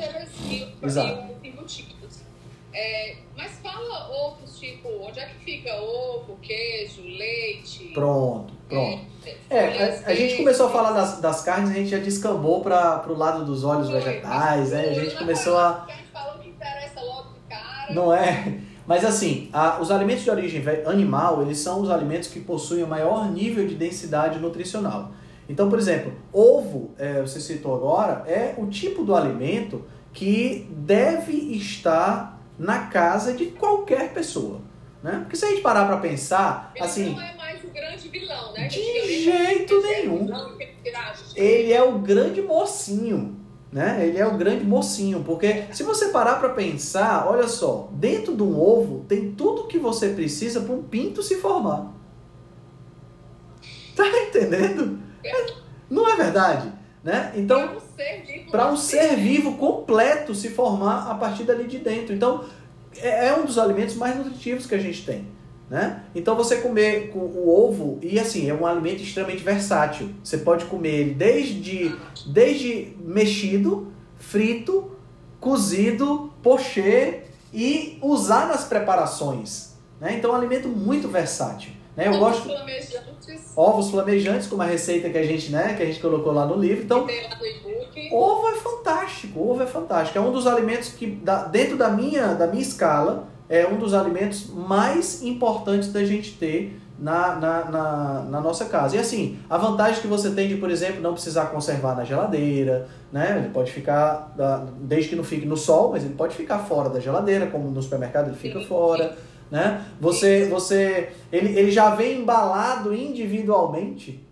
E, exato. e embutidos. É, mas fala outros, tipo, onde é que fica ovo, queijo, leite? Pronto, pronto. É, É, a, a gente começou a falar das, das carnes, a gente já descambou para o lado dos óleos Foi, vegetais, né? A gente começou a. A gente falou que interessa logo de cara. Não é? Mas assim, a- os alimentos de origem animal, eles são os alimentos que possuem o maior nível de densidade nutricional. Então, por exemplo, ovo, é, você citou agora, é o tipo do alimento que deve estar na casa de qualquer pessoa. Né? Porque se a gente parar para pensar, Ele assim, não é mais o grande vilão, né? De jeito nenhum. vilão, ele é o grande mocinho, né? Ele é o grande mocinho, porque se você parar para pensar, olha só, dentro de um ovo tem tudo que você precisa para um pinto se formar. Tá entendendo? Não é verdade, né? Então, Pra um ser vivo. para um nascer, ser vivo completo se formar a partir dali de dentro. Então, é é um dos alimentos mais nutritivos que a gente tem. Né? Então, você comer com o ovo, e assim, é um alimento extremamente versátil. Você pode comer ele desde, desde mexido, frito, cozido, pochê e usar nas preparações. Né? Então, é um alimento muito versátil. Né? Eu Ovos gosto flamejantes, ovos flamejantes, como a receita que a gente, né, que a gente colocou lá no livro. Então. Ovo é fantástico, ovo é fantástico. É um dos alimentos que, dentro da minha, da minha escala, é um dos alimentos mais importantes da gente ter na, na, na, na nossa casa. E assim, a vantagem que você tem de, por exemplo, não precisar conservar na geladeira, né? Ele pode ficar, desde que não fique no sol, mas ele pode ficar fora da geladeira, como no supermercado ele fica Sim, fora. Né? Você, você, ele, ele já vem embalado individualmente,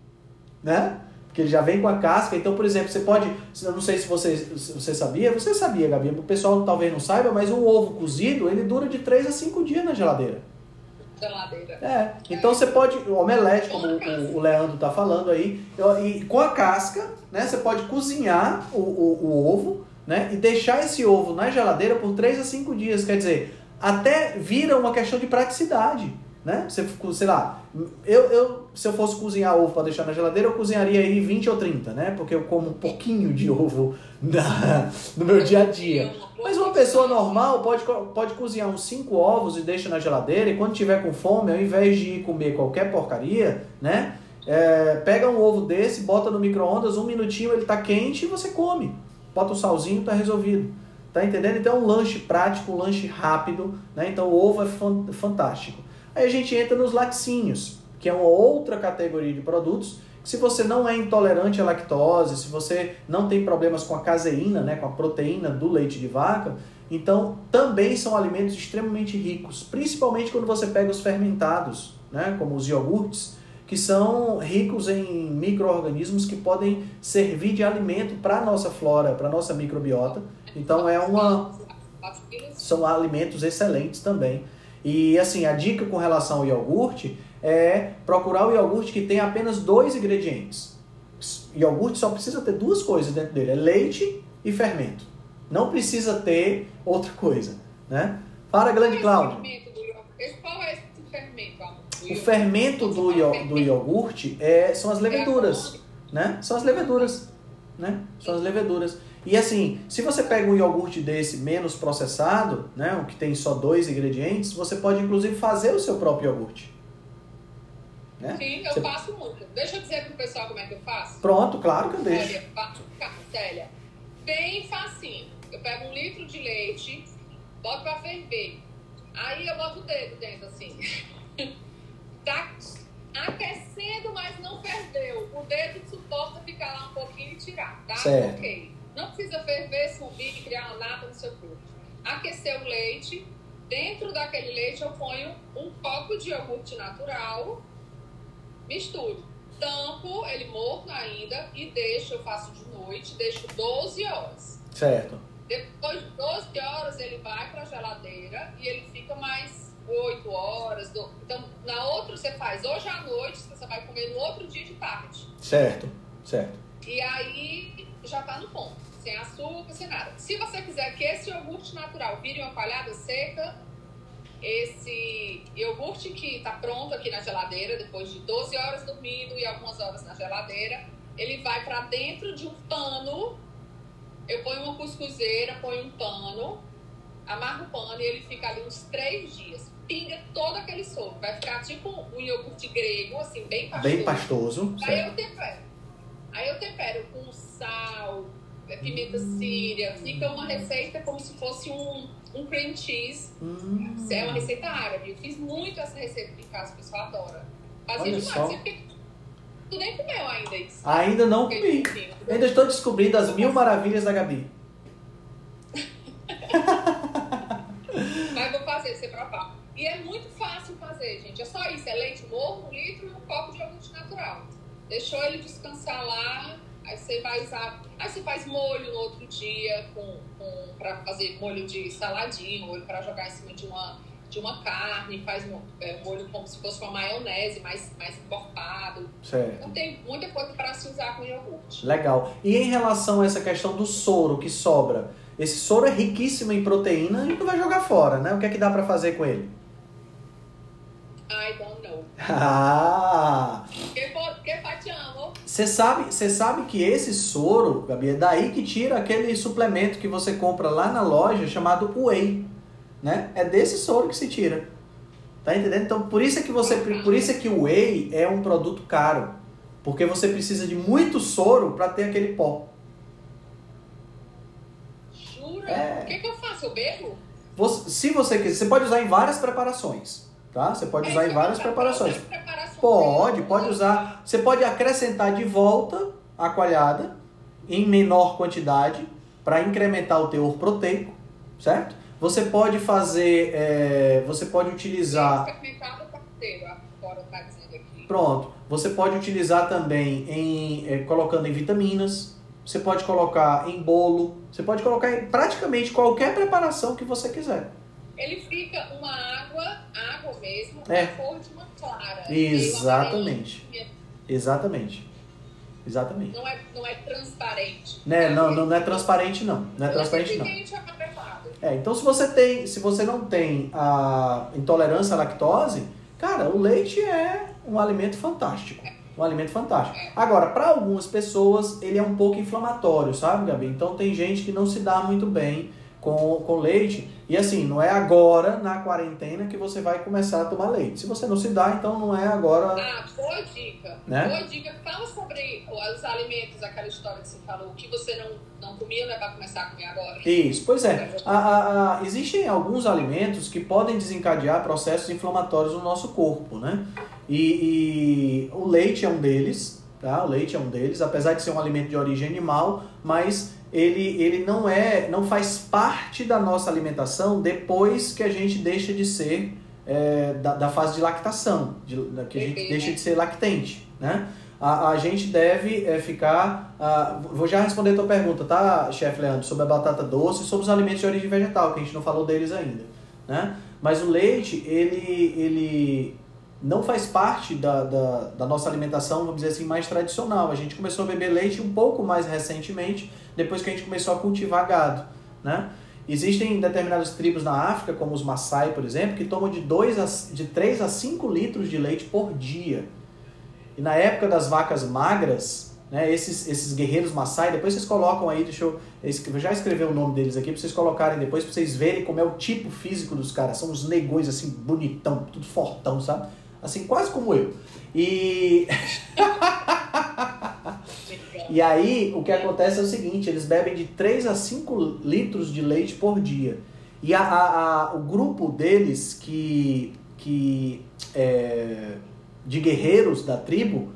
né? Porque ele já vem com a casca. Então, por exemplo, você pode. Eu não sei se você, se você sabia, você sabia, Gabi. O pessoal talvez não saiba, mas um ovo cozido ele dura de 3 a 5 dias na geladeira. Geladeira. É. Então você pode. O omelete, como o, o Leandro tá falando aí, e com a casca, né? Você pode cozinhar o, o, o ovo, né? E deixar esse ovo na geladeira por 3 a 5 dias. Quer dizer, até vira uma questão de praticidade. Né? Você, sei lá, eu, eu, se eu fosse cozinhar ovo para deixar na geladeira, eu cozinharia aí 20 ou 30, né? Porque eu como um pouquinho de ovo na, no meu dia a dia. Mas uma pessoa normal pode, pode cozinhar uns 5 ovos e deixa na geladeira e quando tiver com fome, ao invés de ir comer qualquer porcaria, né? é, pega um ovo desse, bota no micro-ondas, um minutinho ele tá quente e você come. Bota um salzinho, tá resolvido. Tá entendendo? Então é um lanche prático, um lanche rápido, né? Então o ovo é fan- fantástico. Aí a gente entra nos laticínios, que é uma outra categoria de produtos que se você não é intolerante à lactose, se você não tem problemas com a caseína, né, com a proteína do leite de vaca, então também são alimentos extremamente ricos, principalmente quando você pega os fermentados, né, como os iogurtes, que são ricos em micro-organismos que podem servir de alimento para a nossa flora, para a nossa microbiota. Então é uma, são alimentos excelentes também. E assim, a dica com relação ao iogurte é procurar o iogurte que tem apenas dois ingredientes. Iogurte só precisa ter duas coisas dentro dele, é leite e fermento. Não precisa ter outra coisa, né? Para, grande Cláudio. Qual é esse fermento? O fermento do, io- do iogurte é, são as leveduras, né? São as leveduras, né? São as leveduras. E assim, se você pega um iogurte desse menos processado, né, o que tem só dois ingredientes, você pode inclusive fazer o seu próprio iogurte. Né? Sim, eu Você- faço muito. Deixa eu dizer pro pessoal como é que eu faço. Pronto, claro que eu deixo. Célia, faço, Célia. Bem facinho. Eu pego um litro de leite, boto pra ferver. Aí eu boto o dedo dentro, assim. tá aquecendo, mas não ferveu. O dedo suporta ficar lá um pouquinho e tirar, tá? Certo. Ok. Não precisa ferver, subir, criar uma no seu corpo. Aquecer o leite. Dentro daquele leite eu ponho um copo de iogurte natural, misturo. Tampo ele morno ainda e deixo, eu faço de noite, deixo 12 horas. Certo. Depois de 12 horas ele vai para a geladeira e ele fica mais 8 horas, do. Então, na outra você faz hoje à noite, você vai comer no outro dia de tarde. Certo, certo. E aí já tá no ponto. Sem açúcar, sem nada. Se você quiser que esse iogurte natural vire uma palhada seca, esse iogurte que tá pronto aqui na geladeira, depois de 12 horas dormindo e algumas horas na geladeira, ele vai para dentro de um pano. Eu ponho uma cuscuzeira, ponho um pano, amarro o pano e ele fica ali uns três dias. Pinga todo aquele soro. Vai ficar tipo um iogurte grego, assim, bem pastoso. Bem pastoso. Aí eu tempero. Aí eu tempero com sal, pimenta síria. Fica uma receita como se fosse um, um cream cheese. Hum. É uma receita árabe. Eu fiz muito essa receita em casa, o pessoal adora. Fazia Olha demais. só. Tu nem comeu ainda isso. Ainda não comi. Ainda estou descobrindo as mil maravilhas da Gabi. Mas vou fazer, você provar. E é muito fácil fazer, gente. É só isso. É leite morno, um litro e um copo de iogurte natural. Deixou ele descansar lá. Aí você usar. Aí você faz molho no outro dia com, com, pra fazer molho de saladinho, molho pra jogar em cima de uma, de uma carne, faz um é, molho como se fosse uma maionese, mais, mais encorpado. Certo. Então tem muita coisa para se usar com iogurte. Legal. E em relação a essa questão do soro que sobra, esse soro é riquíssimo em proteína e não vai jogar fora, né? O que é que dá pra fazer com ele? I don't know. Ah! Que, po- que pai te amo. Você sabe, você sabe que esse soro, Gabi, é daí que tira aquele suplemento que você compra lá na loja chamado Whey, né? É desse soro que se tira. Tá entendendo? Então, por isso é que você, por isso é que o Whey é um produto caro, porque você precisa de muito soro para ter aquele pó. Jura? É. O que, que eu faço? Eu bebo? Você- se você quiser, você pode usar em várias preparações, tá? Você pode usar em várias preparações. Pode, pode usar. Você pode acrescentar de volta a coalhada em menor quantidade para incrementar o teor proteico, certo? Você pode fazer, é, você pode utilizar, tá pronto. Você pode utilizar também em é, colocando em vitaminas. Você pode colocar em bolo. Você pode colocar em praticamente qualquer preparação que você quiser. Ele fica uma água, água mesmo, É. na cor de uma clara. Exatamente. Amarelinha. Exatamente. Exatamente. Não é, não é transparente. Né? Não, não, não é transparente não. Não é transparente não. É, então se você tem, se você não tem a intolerância à lactose, cara, o leite é um alimento fantástico. Um alimento fantástico. Agora, para algumas pessoas, ele é um pouco inflamatório, sabe, Gabi? Então tem gente que não se dá muito bem com, com leite. E assim, não é agora, na quarentena, que você vai começar a tomar leite. Se você não se dá, então não é agora. Ah, boa dica. Né? Boa dica. Fala sobre os alimentos, aquela história que você falou, que você não, não comia, não é pra começar a comer agora. Isso, pois é. A- a- a- existem alguns alimentos que podem desencadear processos inflamatórios no nosso corpo, né? E, e o leite é um deles, tá? O leite é um deles, apesar de ser um alimento de origem animal, mas ele, ele não é, não faz parte da nossa alimentação depois que a gente deixa de ser é, da, da fase de lactação, de, da- que a gente deixa de ser lactente, né? A, a gente deve é, ficar. ah, vou já responder a tua pergunta, tá, chefe Leandro, sobre a batata doce e sobre os alimentos de origem vegetal, que a gente não falou deles ainda. Né? Mas o leite, ele, ele não faz parte da, da, da nossa alimentação, vamos dizer assim, mais tradicional. A gente começou a beber leite um pouco mais recentemente, depois que a gente começou a cultivar gado. Né? Existem determinadas tribos na África, como os Maasai, por exemplo, que tomam de, dois a, de 3 a 5 litros de leite por dia. E na época das vacas magras, né, esses, esses guerreiros Maasai, depois vocês colocam aí, deixa eu, eu já escrever o nome deles aqui, pra vocês colocarem depois, pra vocês verem como é o tipo físico dos caras. São uns negões assim, bonitão, tudo fortão, sabe? Assim, quase como eu. E, e aí, o que acontece é o seguinte, eles bebem de 3 a 5 litros de leite por dia. E a, a- a- o grupo deles que, que é, de guerreiros da tribo,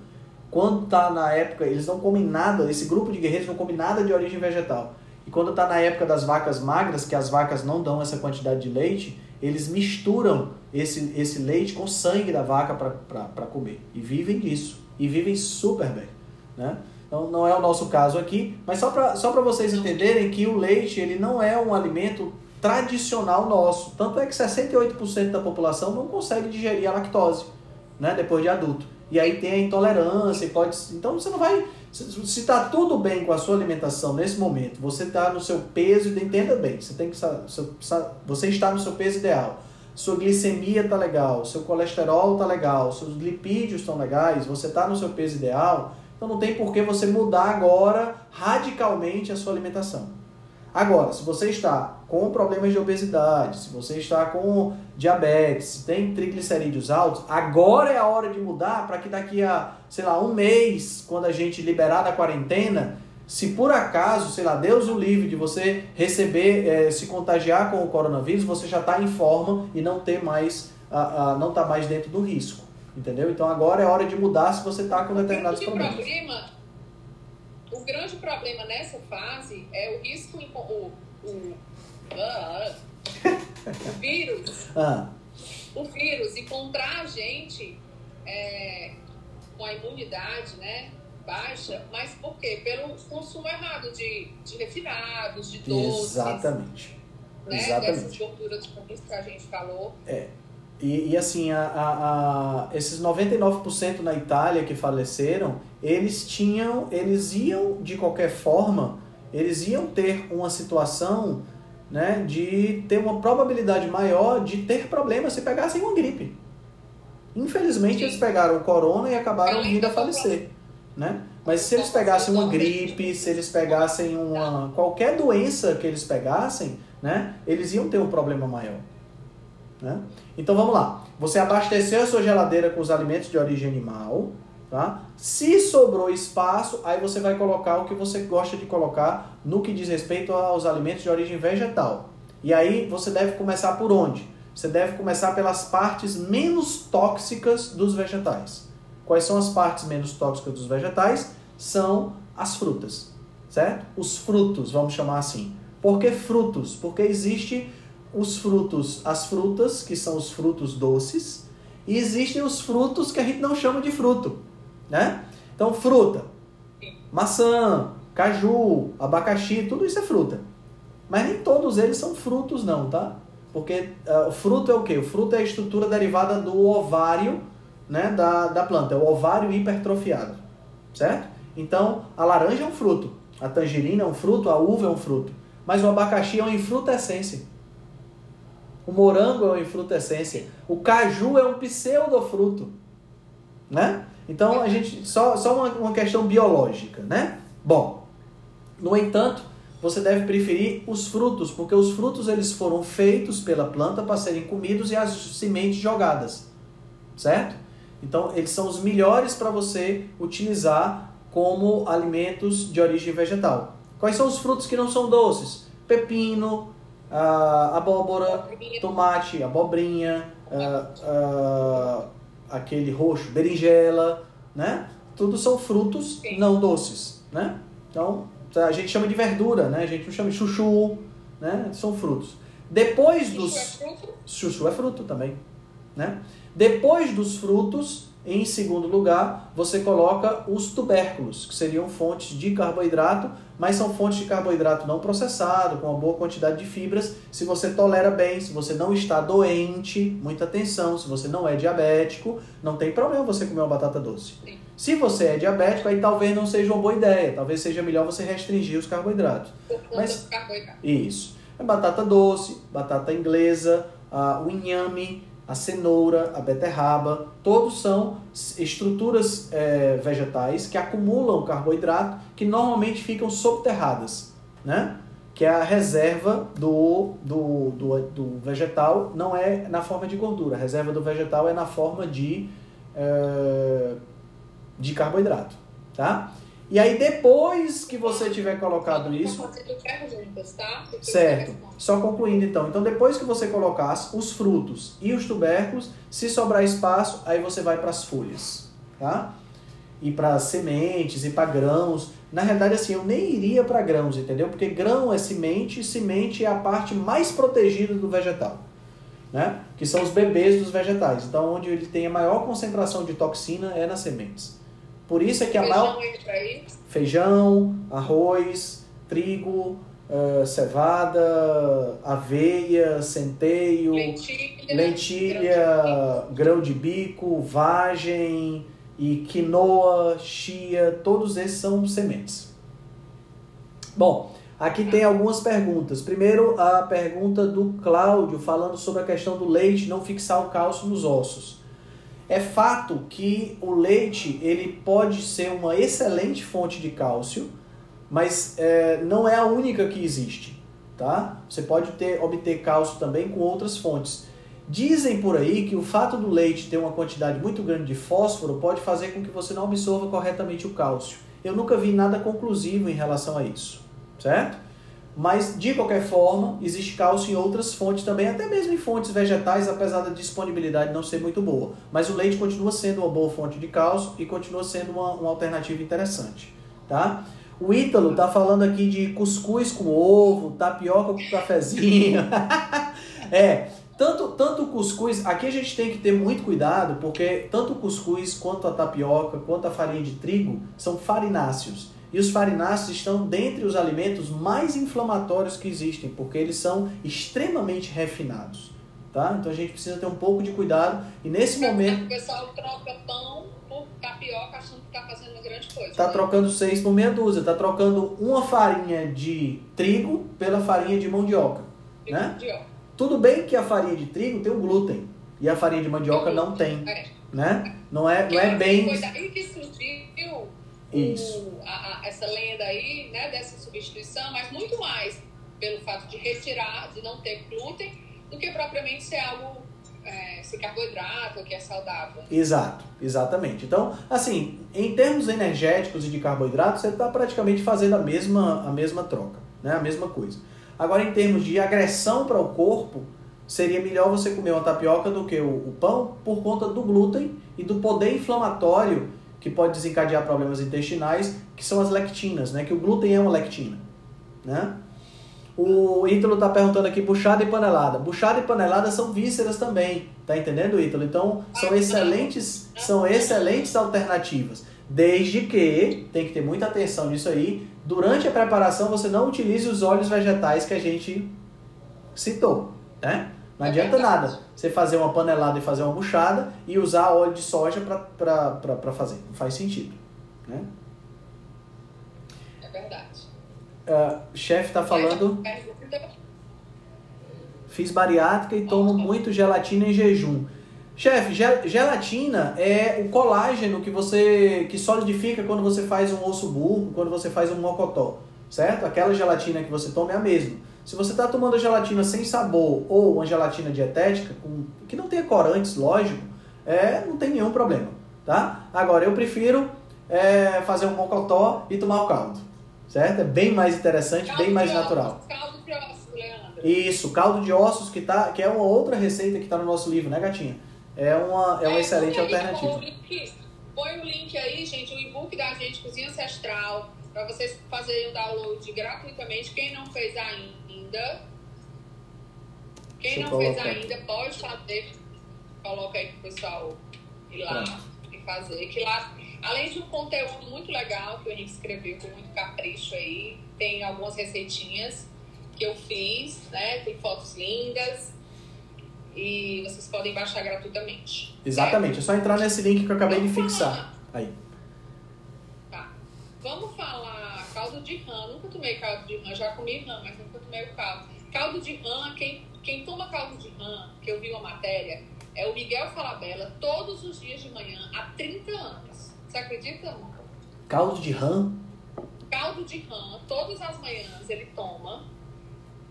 quando tá na época, eles não comem nada, esse grupo de guerreiros não come nada de origem vegetal. E quando tá na época das vacas magras, que as vacas não dão essa quantidade de leite, eles misturam esse, esse leite com sangue da vaca para comer. E vivem disso. E vivem super bem. Né? Então não é o nosso caso aqui, mas só para só vocês entenderem que o leite ele não é um alimento tradicional nosso. Tanto é que 68% da população não consegue digerir a lactose, né, depois de adulto. E aí tem a intolerância, pode. Então você não vai. Se está tudo bem com a sua alimentação nesse momento, você está no seu peso, entenda bem, você tem que você está no seu peso ideal. Sua glicemia está legal, seu colesterol está legal, seus lipídios estão legais, você está no seu peso ideal, então não tem por que você mudar agora radicalmente a sua alimentação. Agora, se você está com problemas de obesidade, se você está com diabetes, se tem triglicerídeos altos, agora é a hora de mudar para que daqui a, sei lá, um mês, quando a gente liberar da quarentena, se por acaso, sei lá, Deus o livre de você receber, é, se contagiar com o coronavírus, você já está em forma e não ter mais, a, a, não está mais dentro do risco. Entendeu? Então agora é hora de mudar se você está com determinados problemas. Problema o grande problema nessa fase é o risco, o, o, uh, o vírus, ah. o vírus encontrar a gente é, com a imunidade, né? baixa, mas por quê? Pelo consumo errado de, de refinados, de doces. Exatamente. Né? Exatamente. Dessas gorduras que a gente falou. É. E, e assim, a, a, a, esses 99% na Itália que faleceram, eles tinham, eles iam de qualquer forma, eles iam ter uma situação né, de ter uma probabilidade maior de ter problemas se pegassem uma gripe. Infelizmente, eles pegaram o corona e acabaram vindo a falecer. Né? Mas se eles pegassem uma gripe, se eles pegassem uma qualquer doença que eles pegassem, né, eles iam ter um problema maior. Né? Então vamos lá. Você abasteceu a sua geladeira com os alimentos de origem animal. Tá? Se sobrou espaço, aí você vai colocar o que você gosta de colocar no que diz respeito aos alimentos de origem vegetal. E aí você deve começar por onde? Você deve começar pelas partes menos tóxicas dos vegetais. Quais são as partes menos tóxicas dos vegetais? São as frutas, certo? Os frutos, vamos chamar assim. Por que frutos? Porque existe os frutos, as frutas, que são os frutos doces, e existem os frutos que a gente não chama de fruto, né? Então, fruta, maçã, caju, abacaxi, tudo isso é fruta. Mas nem todos eles são frutos não, tá? Porque uh, o fruto é o quê? O fruto é a estrutura derivada do ovário né, da, da planta, é o ovário hipertrofiado, certo? Então, a laranja é um fruto, a tangerina é um fruto, a uva é um fruto, mas o abacaxi é uma infrutescência. O morango é uma infrutescência. O caju é um pseudofruto. Né? Então, a gente só, só uma, uma questão biológica, né? Bom, no entanto, você deve preferir os frutos, porque os frutos eles foram feitos pela planta para serem comidos e as sementes jogadas, certo? Então, eles são os melhores para você utilizar como alimentos de origem vegetal. Quais são os frutos que não são doces? Pepino, uh, abóbora, tomate, abobrinha, uh, uh, aquele roxo, berinjela, né? Tudo são frutos Sim. não doces, né? Então, a gente chama de verdura, né? A gente não chama de chuchu, né? São frutos. Depois dos... Chuchu é fruto? Chuchu é fruto também, né? Depois dos frutos, em segundo lugar, você coloca os tubérculos, que seriam fontes de carboidrato, mas são fontes de carboidrato não processado, com uma boa quantidade de fibras. Se você tolera bem, se você não está doente, muita atenção, se você não é diabético, não tem problema você comer uma batata doce. Se você é diabético, aí talvez não seja uma boa ideia, talvez seja melhor você restringir os carboidratos. Mas, carboidrato. Isso. É batata doce, batata inglesa, uh, o inhame, a cenoura, a beterraba, todos são estruturas é, vegetais que acumulam carboidrato que normalmente ficam subterradas, né? Que é a reserva do, do, do, do, vegetal, não é na forma de gordura, a reserva do vegetal é na forma de, é, de carboidrato, tá? E aí depois que você tiver colocado isso. Certo. Só concluindo então. Então depois que você colocasse os frutos e os tubérculos, se sobrar espaço, aí você vai para as folhas, tá? E para sementes e para grãos. Na realidade assim, eu nem iria para grãos, entendeu? Porque grão é semente e semente é a parte mais protegida do vegetal. Né? Que são os bebês dos vegetais. Então onde ele tem a maior concentração de toxina é nas sementes. Por isso é que a maior. Feijão, arroz, trigo, uh, cevada, aveia, centeio, Lentilha, lentilha, grão de bico, vagem e quinoa, chia, todos esses são sementes. Bom, aqui tem algumas perguntas. Primeiro, a pergunta do Cláudio falando sobre a questão do leite não fixar o cálcio nos ossos. É fato que o leite ele pode ser uma excelente fonte de cálcio, mas é, não é a única que existe, tá? Você pode ter, obter cálcio também com outras fontes. Dizem por aí que o fato do leite ter uma quantidade muito grande de fósforo pode fazer com que você não absorva corretamente o cálcio. Eu nunca vi nada conclusivo em relação a isso, certo? Mas, de qualquer forma, existe cálcio em outras fontes também, até mesmo em fontes vegetais, apesar da disponibilidade não ser muito boa. Mas o leite continua sendo uma boa fonte de cálcio e continua sendo uma, uma alternativa interessante, tá? O Ítalo tá falando aqui de cuscuz com ovo, tapioca com cafezinho. é, tanto, tanto o cuscuz, aqui a gente tem que ter muito cuidado, porque tanto o cuscuz quanto a tapioca, quanto a farinha de trigo são farináceos. E os farináceos estão dentre os alimentos mais inflamatórios que existem, porque eles são extremamente refinados. Tá? Então a gente precisa ter um pouco de cuidado. E nesse momento. O pessoal troca pão por tapioca achando que está fazendo uma grande coisa. Está né? trocando seis por meia dúzia. Está trocando uma farinha de trigo pela farinha de mandioca. Né? Mandioca. Tudo bem que a farinha de trigo tem o glúten e a farinha de mandioca não tem. É. Né? Não é, não é bem. daí que surgiu Isso. o- a- a- essa lenda aí, né, dessa substituição, mas muito mais pelo fato de retirar, de não ter glúten, do que propriamente ser algo, é, ser carboidrato, que é saudável. Exato, exatamente. Então, assim, em termos energéticos e de carboidratos, você está praticamente fazendo a mesma, a mesma troca, né? a mesma coisa. Agora, em termos de agressão para o corpo, seria melhor você comer uma tapioca do que o, o pão por conta do glúten e do poder inflamatório que pode desencadear problemas intestinais, que são as lectinas, né? Que o glúten é uma lectina, né? O Ítalo está perguntando aqui, buchada e panelada. Buchada e panelada são vísceras também, tá entendendo, Ítalo? Então, são excelentes, são excelentes alternativas. Desde que, tem que ter muita atenção nisso aí, durante a preparação você não utilize os óleos vegetais que a gente citou, né? Não É adianta verdade. nada você fazer uma panelada e fazer uma buchada e usar óleo de soja para fazer. Não faz sentido, né? É verdade. O chefe está falando... Pergunta- Fiz bariátrica e tomo muito gelatina em jejum. Chefe, ge- gelatina é o colágeno que você que solidifica quando você faz um osso burro, quando você faz um mocotó, certo? Aquela gelatina que você toma é a mesma. Se você está tomando gelatina sem sabor ou uma gelatina dietética, com, que não tenha corantes, lógico, é, não tem nenhum problema, tá? Agora, eu prefiro é, fazer um mocotó e tomar o caldo, certo? É bem mais interessante, bem Caldo mais de natural. Caldo de ossos, Leandro. Isso, caldo de ossos, que, tá, que é uma outra receita que está no nosso livro, né, Gatinha? É uma, é uma excelente põe aí, alternativa. Põe o, link, põe o link aí, gente, o e-book da gente, Cozinha Ancestral, para vocês fazerem o download gratuitamente. Quem não fez ainda, quem Deixa eu não fez ainda, pode fazer. Coloca aí pro pessoal ir lá e fazer. Que lá, além de um conteúdo muito legal que o Henrique escreveu com muito capricho aí, tem algumas receitinhas que eu fiz, né? Tem fotos lindas. E vocês podem baixar gratuitamente. Exatamente, é só entrar nesse link que eu acabei de fixar. Aí. Tá. Vamos falar caldo de rã. Nunca tomei caldo de rã, já comi rã, mas nunca tomei o caldo. De rã, quem, quem toma caldo de rã, que eu vi uma matéria, é o Miguel Falabella todos os dias de manhã há 30 anos. Você acredita? amor? Caldo de rã, Caldo de rã, todas as manhãs ele toma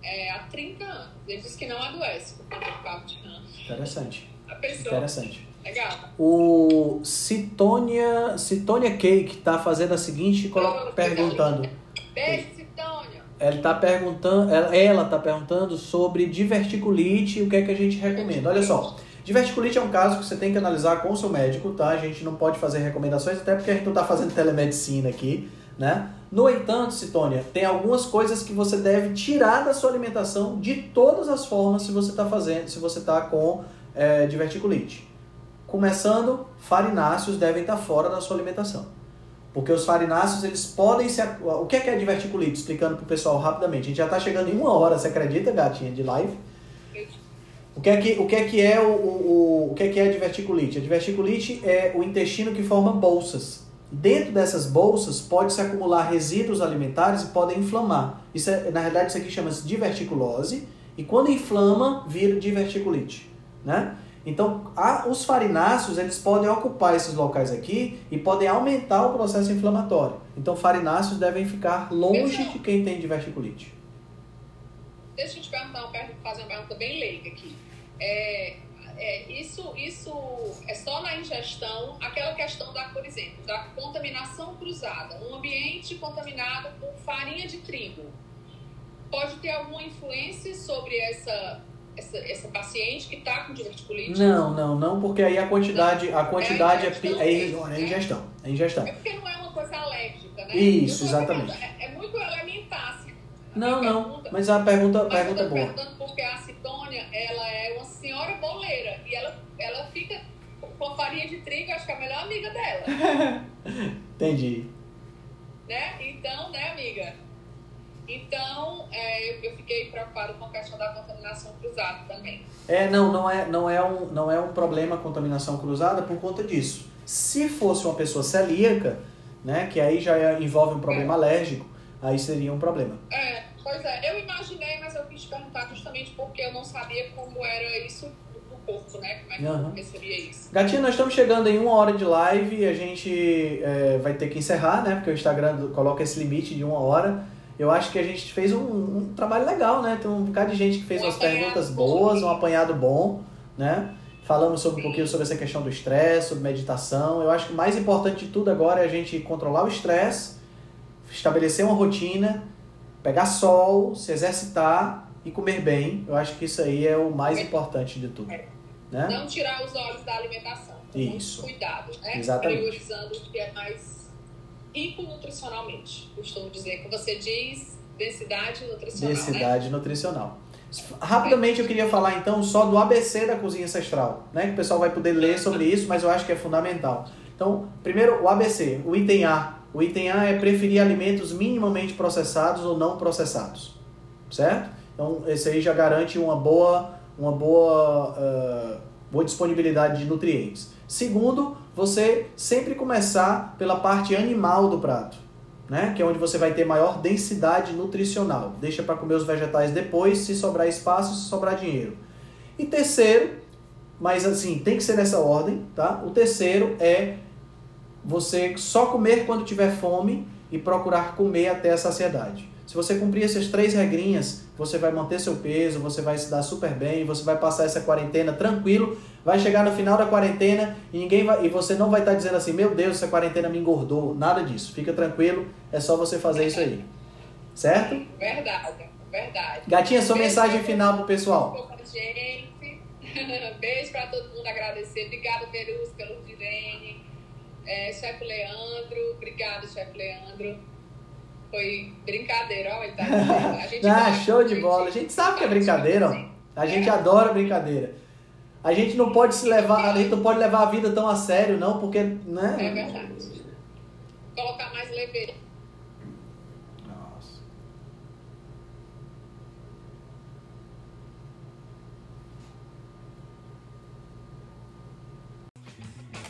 é, há 30 anos. Ele diz que não adoece por tomar caldo de rã. interessante. A pessoa. Interessante. Legal. O Citonia, Citonia Cake tá fazendo a seguinte, colo- perguntando. Beijo, Ela tá perguntando, ela, ela tá perguntando sobre diverticulite e o que é que a gente recomenda. Olha só, diverticulite é um caso que você tem que analisar com o seu médico, tá? A gente não pode fazer recomendações, até porque a gente não tá fazendo telemedicina aqui, né? No entanto, Citônia, tem algumas coisas que você deve tirar da sua alimentação de todas as formas se você tá fazendo, se você tá com é, diverticulite. Começando, farináceos devem estar fora da sua alimentação. Porque os farináceos, eles podem se... O que é que é diverticulite? Explicando pro pessoal rapidamente. A gente já está chegando em uma hora, você acredita, gatinha, de live? O que é que, o que, é, que é o, o, o que é que é a diverticulite? A diverticulite é o intestino que forma bolsas. Dentro dessas bolsas pode se acumular resíduos alimentares e podem inflamar. Isso é, na realidade isso aqui chama-se diverticulose e quando inflama vira diverticulite, né? Então, a, os farináceos eles podem ocupar esses locais aqui e podem aumentar o processo inflamatório. Então, farináceos devem ficar longe de quem tem diverticulite. Deixa eu te perguntar, fazer uma pergunta bem leiga aqui. É, é, isso, isso é só na ingestão, aquela questão da, por exemplo, da contaminação cruzada. Um ambiente contaminado por farinha de trigo pode ter alguma influência sobre essa essa, essa paciente que está com diverticulite? Não, não, não, porque aí a quantidade, a quantidade é, ingestão, é, é, é, ingestão, é ingestão. É porque não é uma coisa alérgica, né? Isso, exatamente. É, é, muito elementar. Assim. Não, não, mas a pergunta, a pergunta é boa. perguntando porque a Citônia, ela é uma senhora boleira e ela, ela fica com farinha de trigo, acho que é a melhor amiga dela. Entendi. Né? Então, né, amiga? Então, é, eu, eu, fiquei preocupado com a questão da contaminação cruzada também. É, não, não é, não é, um, não é um problema a contaminação cruzada por conta disso. Se fosse uma pessoa celíaca, né, que aí já é, envolve um problema é. alérgico, aí seria um problema. É, pois é, eu imaginei, mas eu quis perguntar justamente porque eu não sabia como era isso no corpo, né, como é que uhum. recebia isso. Gatinha, nós estamos chegando em uma hora de live e a gente é, vai ter que encerrar, né, porque o Instagram coloca esse limite de uma hora eu acho que a gente fez um, um, trabalho legal, né? Tem um bocado de gente que fez um umas perguntas boas, um apanhado bom, né? Falamos sobre um pouquinho sobre essa questão do estresse, sobre meditação. Eu acho que o mais importante de tudo agora é a gente controlar o estresse, estabelecer uma rotina, pegar sol, se exercitar e comer bem. Eu acho que isso aí é o mais importante de tudo. É. Né? Não tirar os olhos da alimentação. Isso. Cuidado, né? Exatamente. Priorizando o que é mais rico nutricionalmente. Costumo dizer que você diz densidade nutricional. Densidade né? nutricional. Rapidamente eu queria falar então só do ABC da cozinha ancestral, né? Que o pessoal vai poder ler sobre isso, mas eu acho que é fundamental. Então, primeiro o ABC, o item A. O item A é preferir alimentos minimamente processados ou não processados, certo? Então, esse aí já garante uma boa, uma boa, uh, boa disponibilidade de nutrientes. Segundo, você sempre começar pela parte animal do prato, né? Que é onde você vai ter maior densidade nutricional. Deixa para comer os vegetais depois, se sobrar espaço, se sobrar dinheiro. E terceiro, mas assim, tem que ser nessa ordem, tá? O terceiro é você só comer quando tiver fome e procurar comer até a saciedade. Se você cumprir essas três regrinhas, você vai manter seu peso, você vai se dar super bem, você vai passar essa quarentena tranquilo, vai chegar no final da quarentena e ninguém vai, e você não vai estar dizendo assim, meu Deus, essa quarentena me engordou, nada disso. Fica tranquilo, é só você fazer isso aí. Certo? Verdade, verdade. Gatinha, sua Beijo mensagem final pro pessoal. Gente. Beijo para todo mundo agradecer. Obrigada, Perus, pelo. É, chefe Leandro, obrigado, chefe Leandro foi brincadeira, ó, tá a gente ah, show de bola. A gente sabe que é brincadeira, ó. A gente é. adora brincadeira. A gente não pode se levar, a gente não pode levar a vida tão a sério, não, porque, né? É verdade. Colocar mais leveza.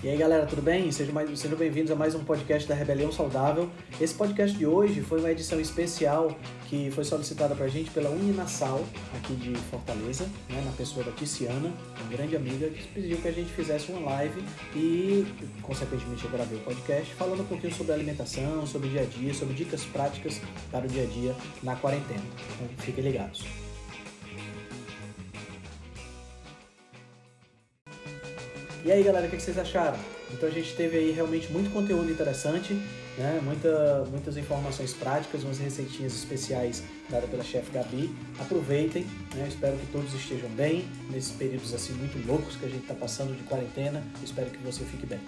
E aí galera, tudo bem? Sejam, mais, sejam bem-vindos a mais um podcast da Rebelião Saudável. Esse podcast de hoje foi uma edição especial que foi solicitada pra gente pela Uninasal, aqui de Fortaleza, né, na pessoa da Tiziana, uma grande amiga, que pediu que a gente fizesse uma live e, consequentemente, eu gravei o podcast falando um pouquinho sobre alimentação, sobre dia a dia, sobre dicas práticas para o dia a dia na quarentena. Então fiquem ligados. E aí galera, o que vocês acharam? Então a gente teve aí realmente muito conteúdo interessante, né? Muita, muitas informações práticas, umas receitinhas especiais dadas pela chefe Gabi. Aproveitem, né? espero que todos estejam bem nesses períodos assim muito loucos que a gente está passando de quarentena. Espero que você fique bem.